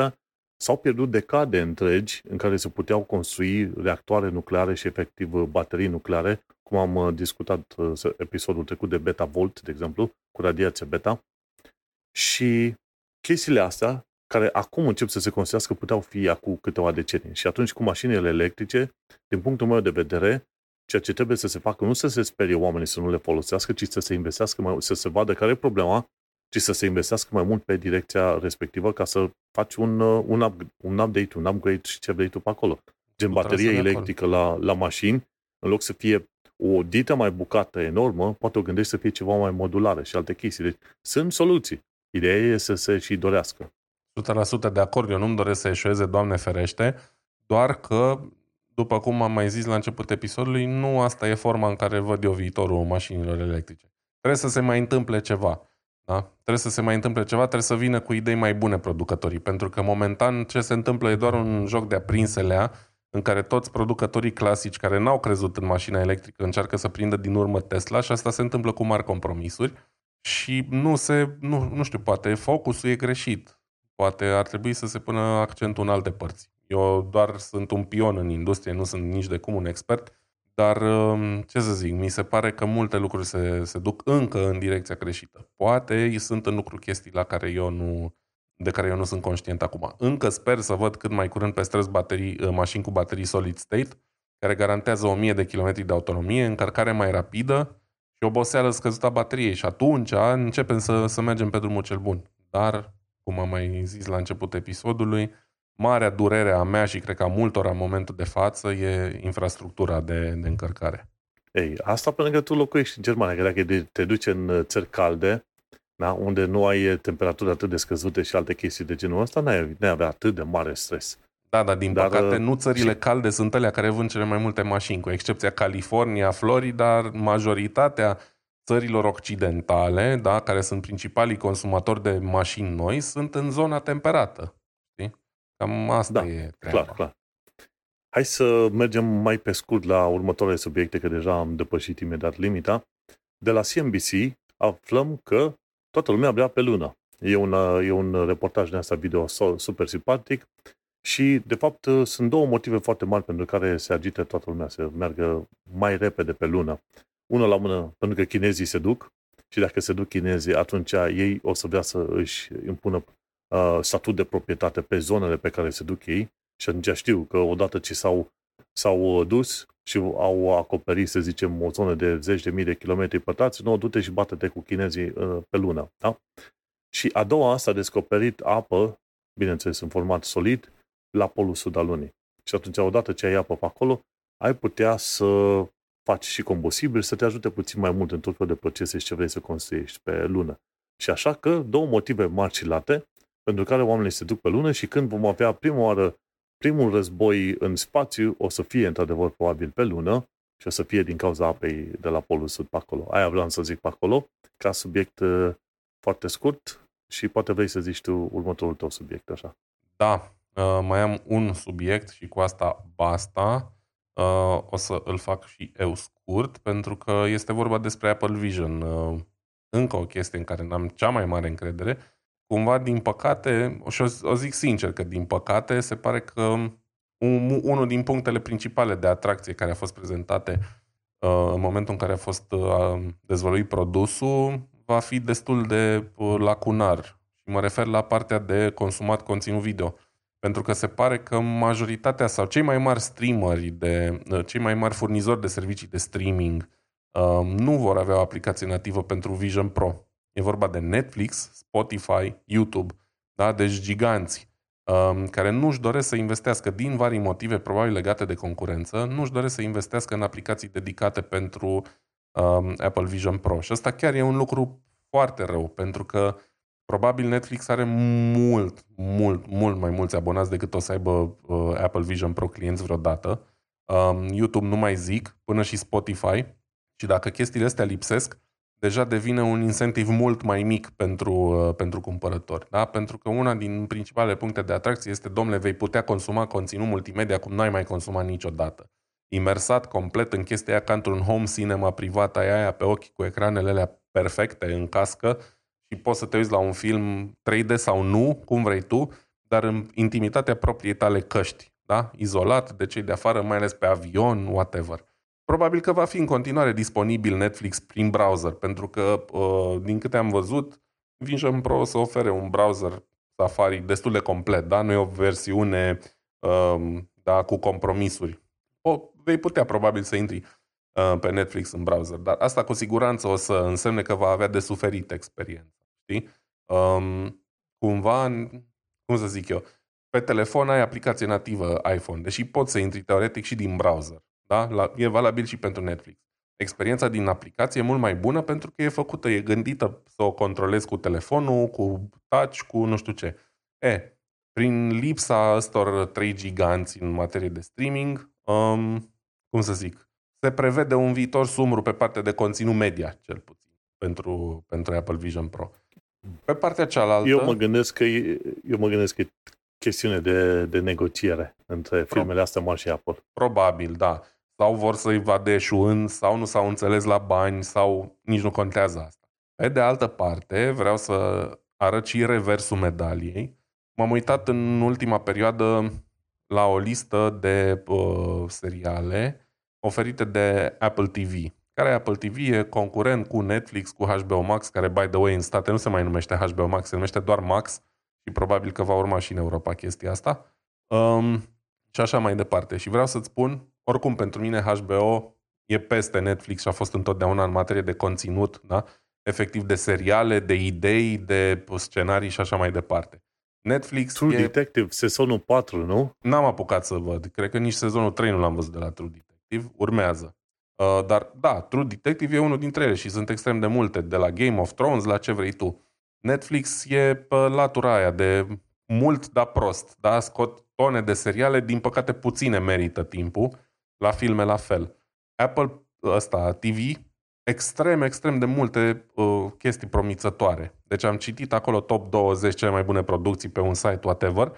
s-au pierdut decade întregi în care se puteau construi reactoare nucleare și efectiv baterii nucleare, cum am uh, discutat uh, episodul trecut de Beta Volt, de exemplu, cu radiație beta. Și chestiile astea care acum încep să se construiască puteau fi acum câteva decenii. Și atunci cu mașinile electrice, din punctul meu de vedere, ceea ce trebuie să se facă nu să se sperie oamenii să nu le folosească, ci să se investească mai, să se vadă care e problema, ci să se investească mai mult pe direcția respectivă ca să faci un, uh, un, up, un update, un upgrade și ce vrei tu pe acolo. Gen baterie electrică la, la mașini, în loc să fie o dită mai bucată enormă, poate o gândești să fie ceva mai modulară și alte chestii. Deci sunt soluții. Ideea e să se și dorească. 100% de acord, eu nu-mi doresc să eșueze, Doamne ferește, doar că, după cum am mai zis la început episodului, nu asta e forma în care văd eu viitorul mașinilor electrice. Trebuie să se mai întâmple ceva. Da? Trebuie să se mai întâmple ceva, trebuie să vină cu idei mai bune producătorii, pentru că momentan ce se întâmplă e doar un joc de aprinselea în care toți producătorii clasici care n-au crezut în mașina electrică încearcă să prindă din urmă Tesla și asta se întâmplă cu mari compromisuri și nu se, nu, nu știu, poate focusul e greșit. Poate ar trebui să se pună accentul în alte părți. Eu doar sunt un pion în industrie, nu sunt nici de cum un expert, dar um, ce să zic, mi se pare că multe lucruri se, se duc încă în direcția greșită. Poate sunt în lucruri chestii la care eu nu, de care eu nu sunt conștient acum. Încă sper să văd cât mai curând pe străzi baterii, uh, mașini cu baterii solid state, care garantează 1000 de km de autonomie, încărcare mai rapidă și oboseală scăzută a bateriei. Și atunci începem să, să mergem pe drumul cel bun. Dar cum am mai zis la început episodului, marea durere a mea și cred că a multora în momentul de față e infrastructura de, de încărcare. Ei, asta pentru că tu locuiești în Germania, că dacă te duci în uh, țări calde, da, unde nu ai temperaturi atât de scăzute și alte chestii de genul ăsta, n-ai, n-ai avea atât de mare stres. Da, dar din dar, păcate uh, nu țările și... calde sunt alea care vând cele mai multe mașini, cu excepția California, Florida, majoritatea țărilor occidentale, da, care sunt principalii consumatori de mașini noi, sunt în zona temperată. Știi? Cam asta da, e treaba. Clar, clar. Hai să mergem mai pe scurt la următoarele subiecte, că deja am depășit imediat limita. De la CNBC aflăm că toată lumea vrea pe lună. E un, e un reportaj de asta video super simpatic și, de fapt, sunt două motive foarte mari pentru care se agită toată lumea să meargă mai repede pe lună unul la mână, pentru că chinezii se duc și dacă se duc chinezii, atunci ei o să vrea să își impună uh, statut de proprietate pe zonele pe care se duc ei și atunci știu că odată ce s-au, s-au uh, dus și au acoperit, să zicem, o zonă de zeci de mii de kilometri pătrați, nu, du-te și bate-te cu chinezii uh, pe lună. Da? Și a doua s-a descoperit apă, bineînțeles în format solid, la polul sud al lunii. Și atunci, odată ce ai apă pe acolo, ai putea să faci și combustibil, să te ajute puțin mai mult în tot felul de procese și ce vrei să construiești pe lună. Și așa că două motive mari și late pentru care oamenii se duc pe lună și când vom avea prima oară primul război în spațiu, o să fie într-adevăr probabil pe lună și o să fie din cauza apei de la Polul Sud pe acolo. Aia vreau să zic pe acolo, ca subiect uh, foarte scurt și poate vrei să zici tu următorul tău subiect, așa. Da, uh, mai am un subiect și cu asta basta. Uh, o să îl fac și eu scurt, pentru că este vorba despre Apple Vision. Uh, încă o chestie în care n-am cea mai mare încredere. Cumva, din păcate, și o, o zic sincer că din păcate se pare că un, unul din punctele principale de atracție care a fost prezentate uh, în momentul în care a fost uh, dezvăluit produsul va fi destul de uh, lacunar. Și mă refer la partea de consumat conținut video. Pentru că se pare că majoritatea sau cei mai mari streameri, de, uh, cei mai mari furnizori de servicii de streaming uh, nu vor avea o aplicație nativă pentru Vision Pro. E vorba de Netflix, Spotify, YouTube, da? deci giganți um, care nu-și doresc să investească din vari motive, probabil legate de concurență, nu-și doresc să investească în aplicații dedicate pentru um, Apple Vision Pro. Și asta chiar e un lucru foarte rău, pentru că probabil Netflix are mult, mult, mult mai mulți abonați decât o să aibă uh, Apple Vision Pro clienți vreodată. Um, YouTube nu mai zic, până și Spotify. Și dacă chestiile astea lipsesc, deja devine un incentiv mult mai mic pentru, uh, pentru cumpărători. Da? Pentru că una din principalele puncte de atracție este, domnule, vei putea consuma conținut multimedia cum n-ai mai consumat niciodată. Imersat complet în chestia aia ca într-un home cinema privat, ai aia pe ochi cu ecranele alea perfecte în cască și poți să te uiți la un film 3D sau nu, cum vrei tu, dar în intimitatea propriei tale căști, da? izolat de cei de afară, mai ales pe avion, whatever. Probabil că va fi în continuare disponibil Netflix prin browser, pentru că, uh, din câte am văzut, Vision Pro o să ofere un browser Safari destul de complet, da? Nu e o versiune um, da, cu compromisuri. O, vei putea probabil să intri uh, pe Netflix în browser, dar asta cu siguranță o să însemne că va avea de suferit experiența. Știi? Um, cumva, cum să zic eu, pe telefon ai aplicație nativă iPhone, deși poți să intri teoretic și din browser. Da? La, e valabil și pentru Netflix. Experiența din aplicație e mult mai bună pentru că e făcută, e gândită să o controlezi cu telefonul, cu touch, cu nu știu ce. E, prin lipsa ăstor trei giganți în materie de streaming, um, cum să zic, se prevede un viitor sumru pe partea de conținut media, cel puțin, pentru, pentru Apple Vision Pro. Pe partea cealaltă... Eu mă gândesc că e, eu mă gândesc că e chestiune de, de negociere între firmele astea mari și Apple. Probabil, da sau vor să-i vadă eșuând, sau nu s-au înțeles la bani, sau nici nu contează asta. Pe de altă parte, vreau să arăt și reversul medaliei. M-am uitat în ultima perioadă la o listă de uh, seriale oferite de Apple TV. Care Apple TV e concurent cu Netflix, cu HBO Max, care, by the way, în state nu se mai numește HBO Max, se numește doar Max și probabil că va urma și în Europa chestia asta. Um, și așa mai departe. Și vreau să-ți spun, oricum, pentru mine HBO e peste Netflix și a fost întotdeauna în materie de conținut, da? efectiv de seriale, de idei, de scenarii și așa mai departe. Netflix True e... Detective, sezonul 4, nu? N-am apucat să văd. Cred că nici sezonul 3 nu l-am văzut de la True Detective. Urmează. Uh, dar da, True Detective e unul dintre ele și sunt extrem de multe, de la Game of Thrones la ce vrei tu. Netflix e pe latura aia de mult, dar prost. Da? Scot tone de seriale, din păcate puține merită timpul la filme la fel. Apple ăsta, TV, extrem, extrem de multe uh, chestii promițătoare. Deci am citit acolo top 20 cele mai bune producții pe un site, whatever,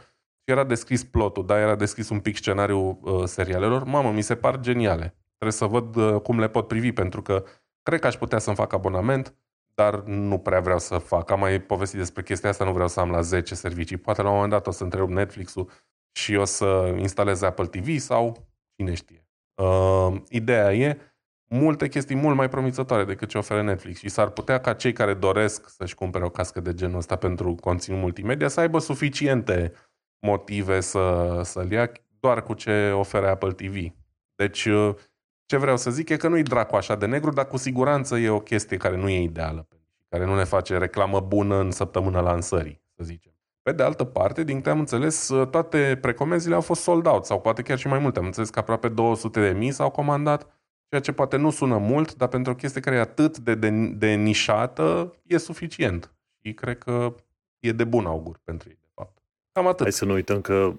și era descris plotul, da, era descris un pic scenariul uh, serialelor. Mamă, mi se par geniale. Trebuie să văd uh, cum le pot privi, pentru că cred că aș putea să-mi fac abonament, dar nu prea vreau să fac. Am mai povestit despre chestia asta, nu vreau să am la 10 servicii. Poate la un moment dat o să întreb Netflix-ul și o să instalez Apple TV sau cine știe. Uh, ideea e, multe chestii mult mai promițătoare decât ce oferă Netflix și s-ar putea ca cei care doresc să-și cumpere o cască de genul ăsta pentru conținut multimedia să aibă suficiente motive să, să-l ia doar cu ce oferă Apple TV. Deci, uh, ce vreau să zic e că nu-i dracu așa de negru, dar cu siguranță e o chestie care nu e ideală, care nu ne face reclamă bună în săptămâna lansării, să zicem. Pe de altă parte, din câte am înțeles, uh, toate precomenzile au fost sold out, sau poate chiar și mai multe. Am înțeles că aproape 200 de mii s-au comandat, ceea ce poate nu sună mult, dar pentru o chestie care e atât de, de, de nișată, e suficient. Și cred că e de bun augur pentru ei, de fapt. Cam atât. Hai să nu uităm că,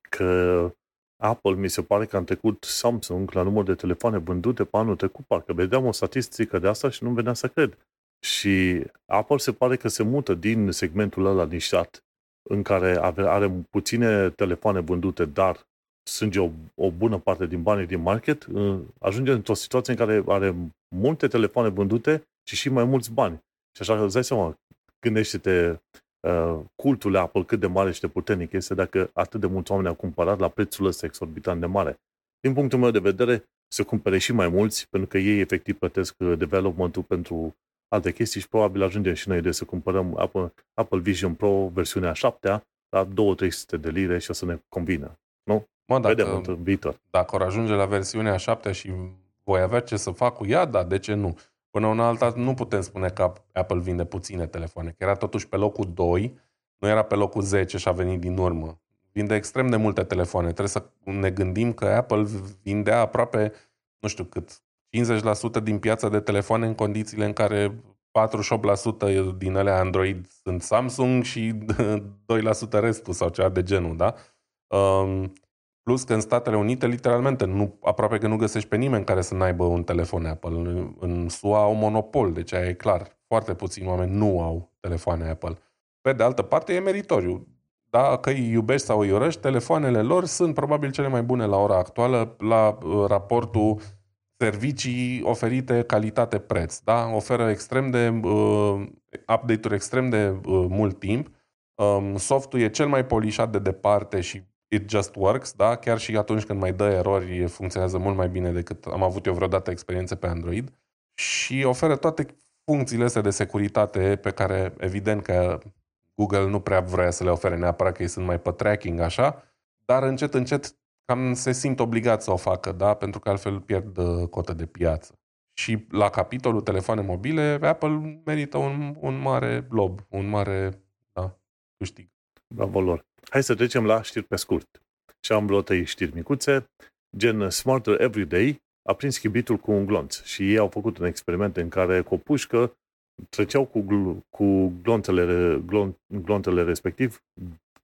că Apple mi se pare că am trecut Samsung la număr de telefoane vândute pe anul trecut, parcă vedeam o statistică de asta și nu veneam să cred. Și Apple se pare că se mută din segmentul ăla nișat, în care are puține telefoane vândute, dar strânge o, o bună parte din banii din market, ajunge într-o situație în care are multe telefoane vândute și și mai mulți bani. Și așa îți dai seama, gândește-te uh, cultul Apple cât de mare și de puternic este dacă atât de mulți oameni au cumpărat la prețul ăsta exorbitant de mare. Din punctul meu de vedere, se cumpere și mai mulți, pentru că ei efectiv plătesc uh, development-ul pentru alte chestii și probabil ajungem și noi de să cumpărăm Apple, Apple Vision Pro versiunea 7 la 2-300 de lire și o să ne convină. Nu? Mă, dacă, Vedem în viitor. Dacă or ajunge la versiunea 7 și voi avea ce să fac cu ea, da, de ce nu? Până una alta nu putem spune că Apple vinde puține telefoane, că era totuși pe locul 2, nu era pe locul 10 și a venit din urmă. Vinde extrem de multe telefoane. Trebuie să ne gândim că Apple vindea aproape, nu știu cât, 50% din piața de telefoane în condițiile în care 48% din ele Android sunt Samsung și 2% restul sau ceva de genul, da? Um, plus că în Statele Unite, literalmente, nu, aproape că nu găsești pe nimeni care să n-aibă un telefon Apple. În, în SUA au monopol, deci aia e clar. Foarte puțini oameni nu au telefoane Apple. Pe de altă parte, e meritoriu. Dacă îi iubești sau îi urăști, telefoanele lor sunt probabil cele mai bune la ora actuală la uh, raportul servicii oferite calitate-preț. Da? Oferă extrem de uh, update-uri extrem de uh, mult timp. Um, softul e cel mai polișat de departe și it just works, da? Chiar și atunci când mai dă erori, funcționează mult mai bine decât am avut eu vreodată experiențe pe Android. Și oferă toate funcțiile astea de securitate pe care, evident că Google nu prea vrea să le ofere neapărat că ei sunt mai pe tracking, așa, dar încet, încet cam se simt obligat să o facă, da? pentru că altfel pierd uh, cotă de piață. Și la capitolul telefoane mobile, Apple merită un, un mare lob, un mare da, câștig. Bravo lor. Hai să trecem la știri pe scurt. Și am luat aici știri micuțe, gen Smarter Everyday a prins chibitul cu un glonț și ei au făcut un experiment în care cu o pușcă treceau cu, gl- cu glontele, glon, glontele respectiv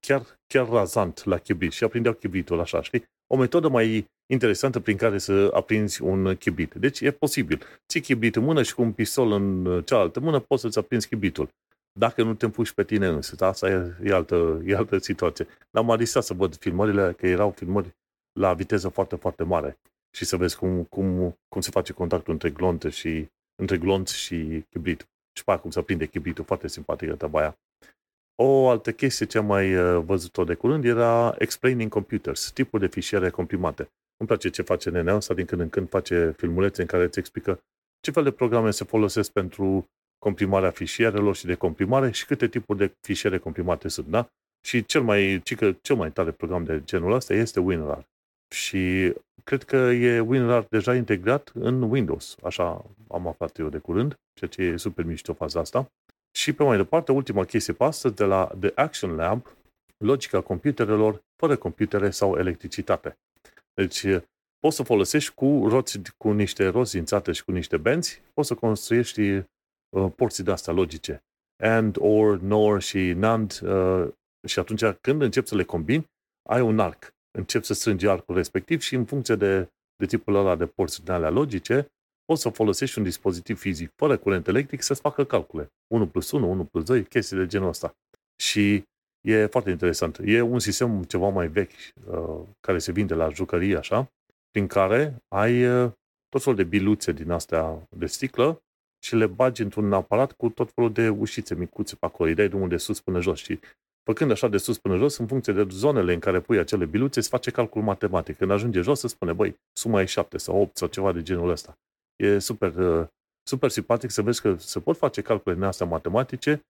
chiar, chiar razant la chibrit și aprindeau chibritul așa, știi? O metodă mai interesantă prin care să aprinzi un chibrit. Deci e posibil. Ții chibrit în mână și cu un pistol în cealaltă mână poți să-ți aprinzi chibritul. Dacă nu te împuși pe tine însă, asta e, e, altă, e altă situație. Dar m-a disat să văd filmările, că erau filmări la viteză foarte, foarte mare și să vezi cum, cum, cum se face contactul între glonț și, între glonț și chibrit. Și pe cum se prinde chibritul, foarte simpatică treaba aia. O altă chestie ce am mai uh, văzut-o de curând era Explaining Computers, tipul de fișiere comprimate. Îmi place ce face nenea ăsta, din când în când face filmulețe în care îți explică ce fel de programe se folosesc pentru comprimarea fișierelor și de comprimare și câte tipuri de fișiere comprimate sunt, da? Și cel mai, cică, cel mai tare program de genul ăsta este WinRAR. Și cred că e WinRAR deja integrat în Windows. Așa am aflat eu de curând, ceea ce e super mișto faza asta. Și pe mai departe, ultima chestie pe astăzi, de la The Action Lab, logica computerelor fără computere sau electricitate. Deci, poți să folosești cu roți, cu niște roți zințate și cu niște benzi, poți să construiești uh, porții de astea logice. And, or, nor și NAND uh, și atunci când începi să le combini, ai un arc. Începi să strângi arcul respectiv și în funcție de, de tipul ăla de porți de alea logice, poți să folosești un dispozitiv fizic fără curent electric să-ți facă calcule. 1 plus 1, 1 plus 2, chestii de genul ăsta. Și e foarte interesant. E un sistem ceva mai vechi uh, care se vinde la jucării așa, prin care ai uh, tot felul de biluțe din astea de sticlă și le bagi într-un aparat cu tot felul de ușițe micuțe pe acolo. Îi dai drumul de sus până jos și făcând așa de sus până jos, în funcție de zonele în care pui acele biluțe, îți face calcul matematic. Când ajunge jos, îți spune, băi, suma e 7 sau 8 sau ceva de genul ăsta. E super, uh, super simpatic să vezi că se pot face calcule din astea matematice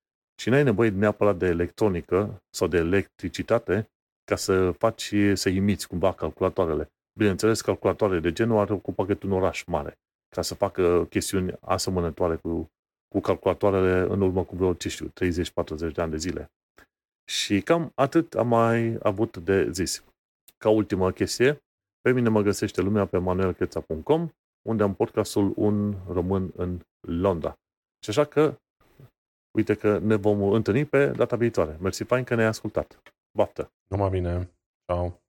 și n-ai nevoie neapărat de electronică sau de electricitate ca să faci, să imiți cumva calculatoarele. Bineînțeles, calculatoare de genul ar ocupa cât un oraș mare ca să facă chestiuni asemănătoare cu, cu calculatoarele în urmă cu vreo, ce știu, 30-40 de ani de zile. Și cam atât am mai avut de zis. Ca ultimă chestie, pe mine mă găsește lumea pe manuelcheța.com, unde am podcastul Un Român în Londra. Și așa că, uite că ne vom întâlni pe data viitoare. Mersi fain că ne-ai ascultat. Baftă! Numai bine! Ciao!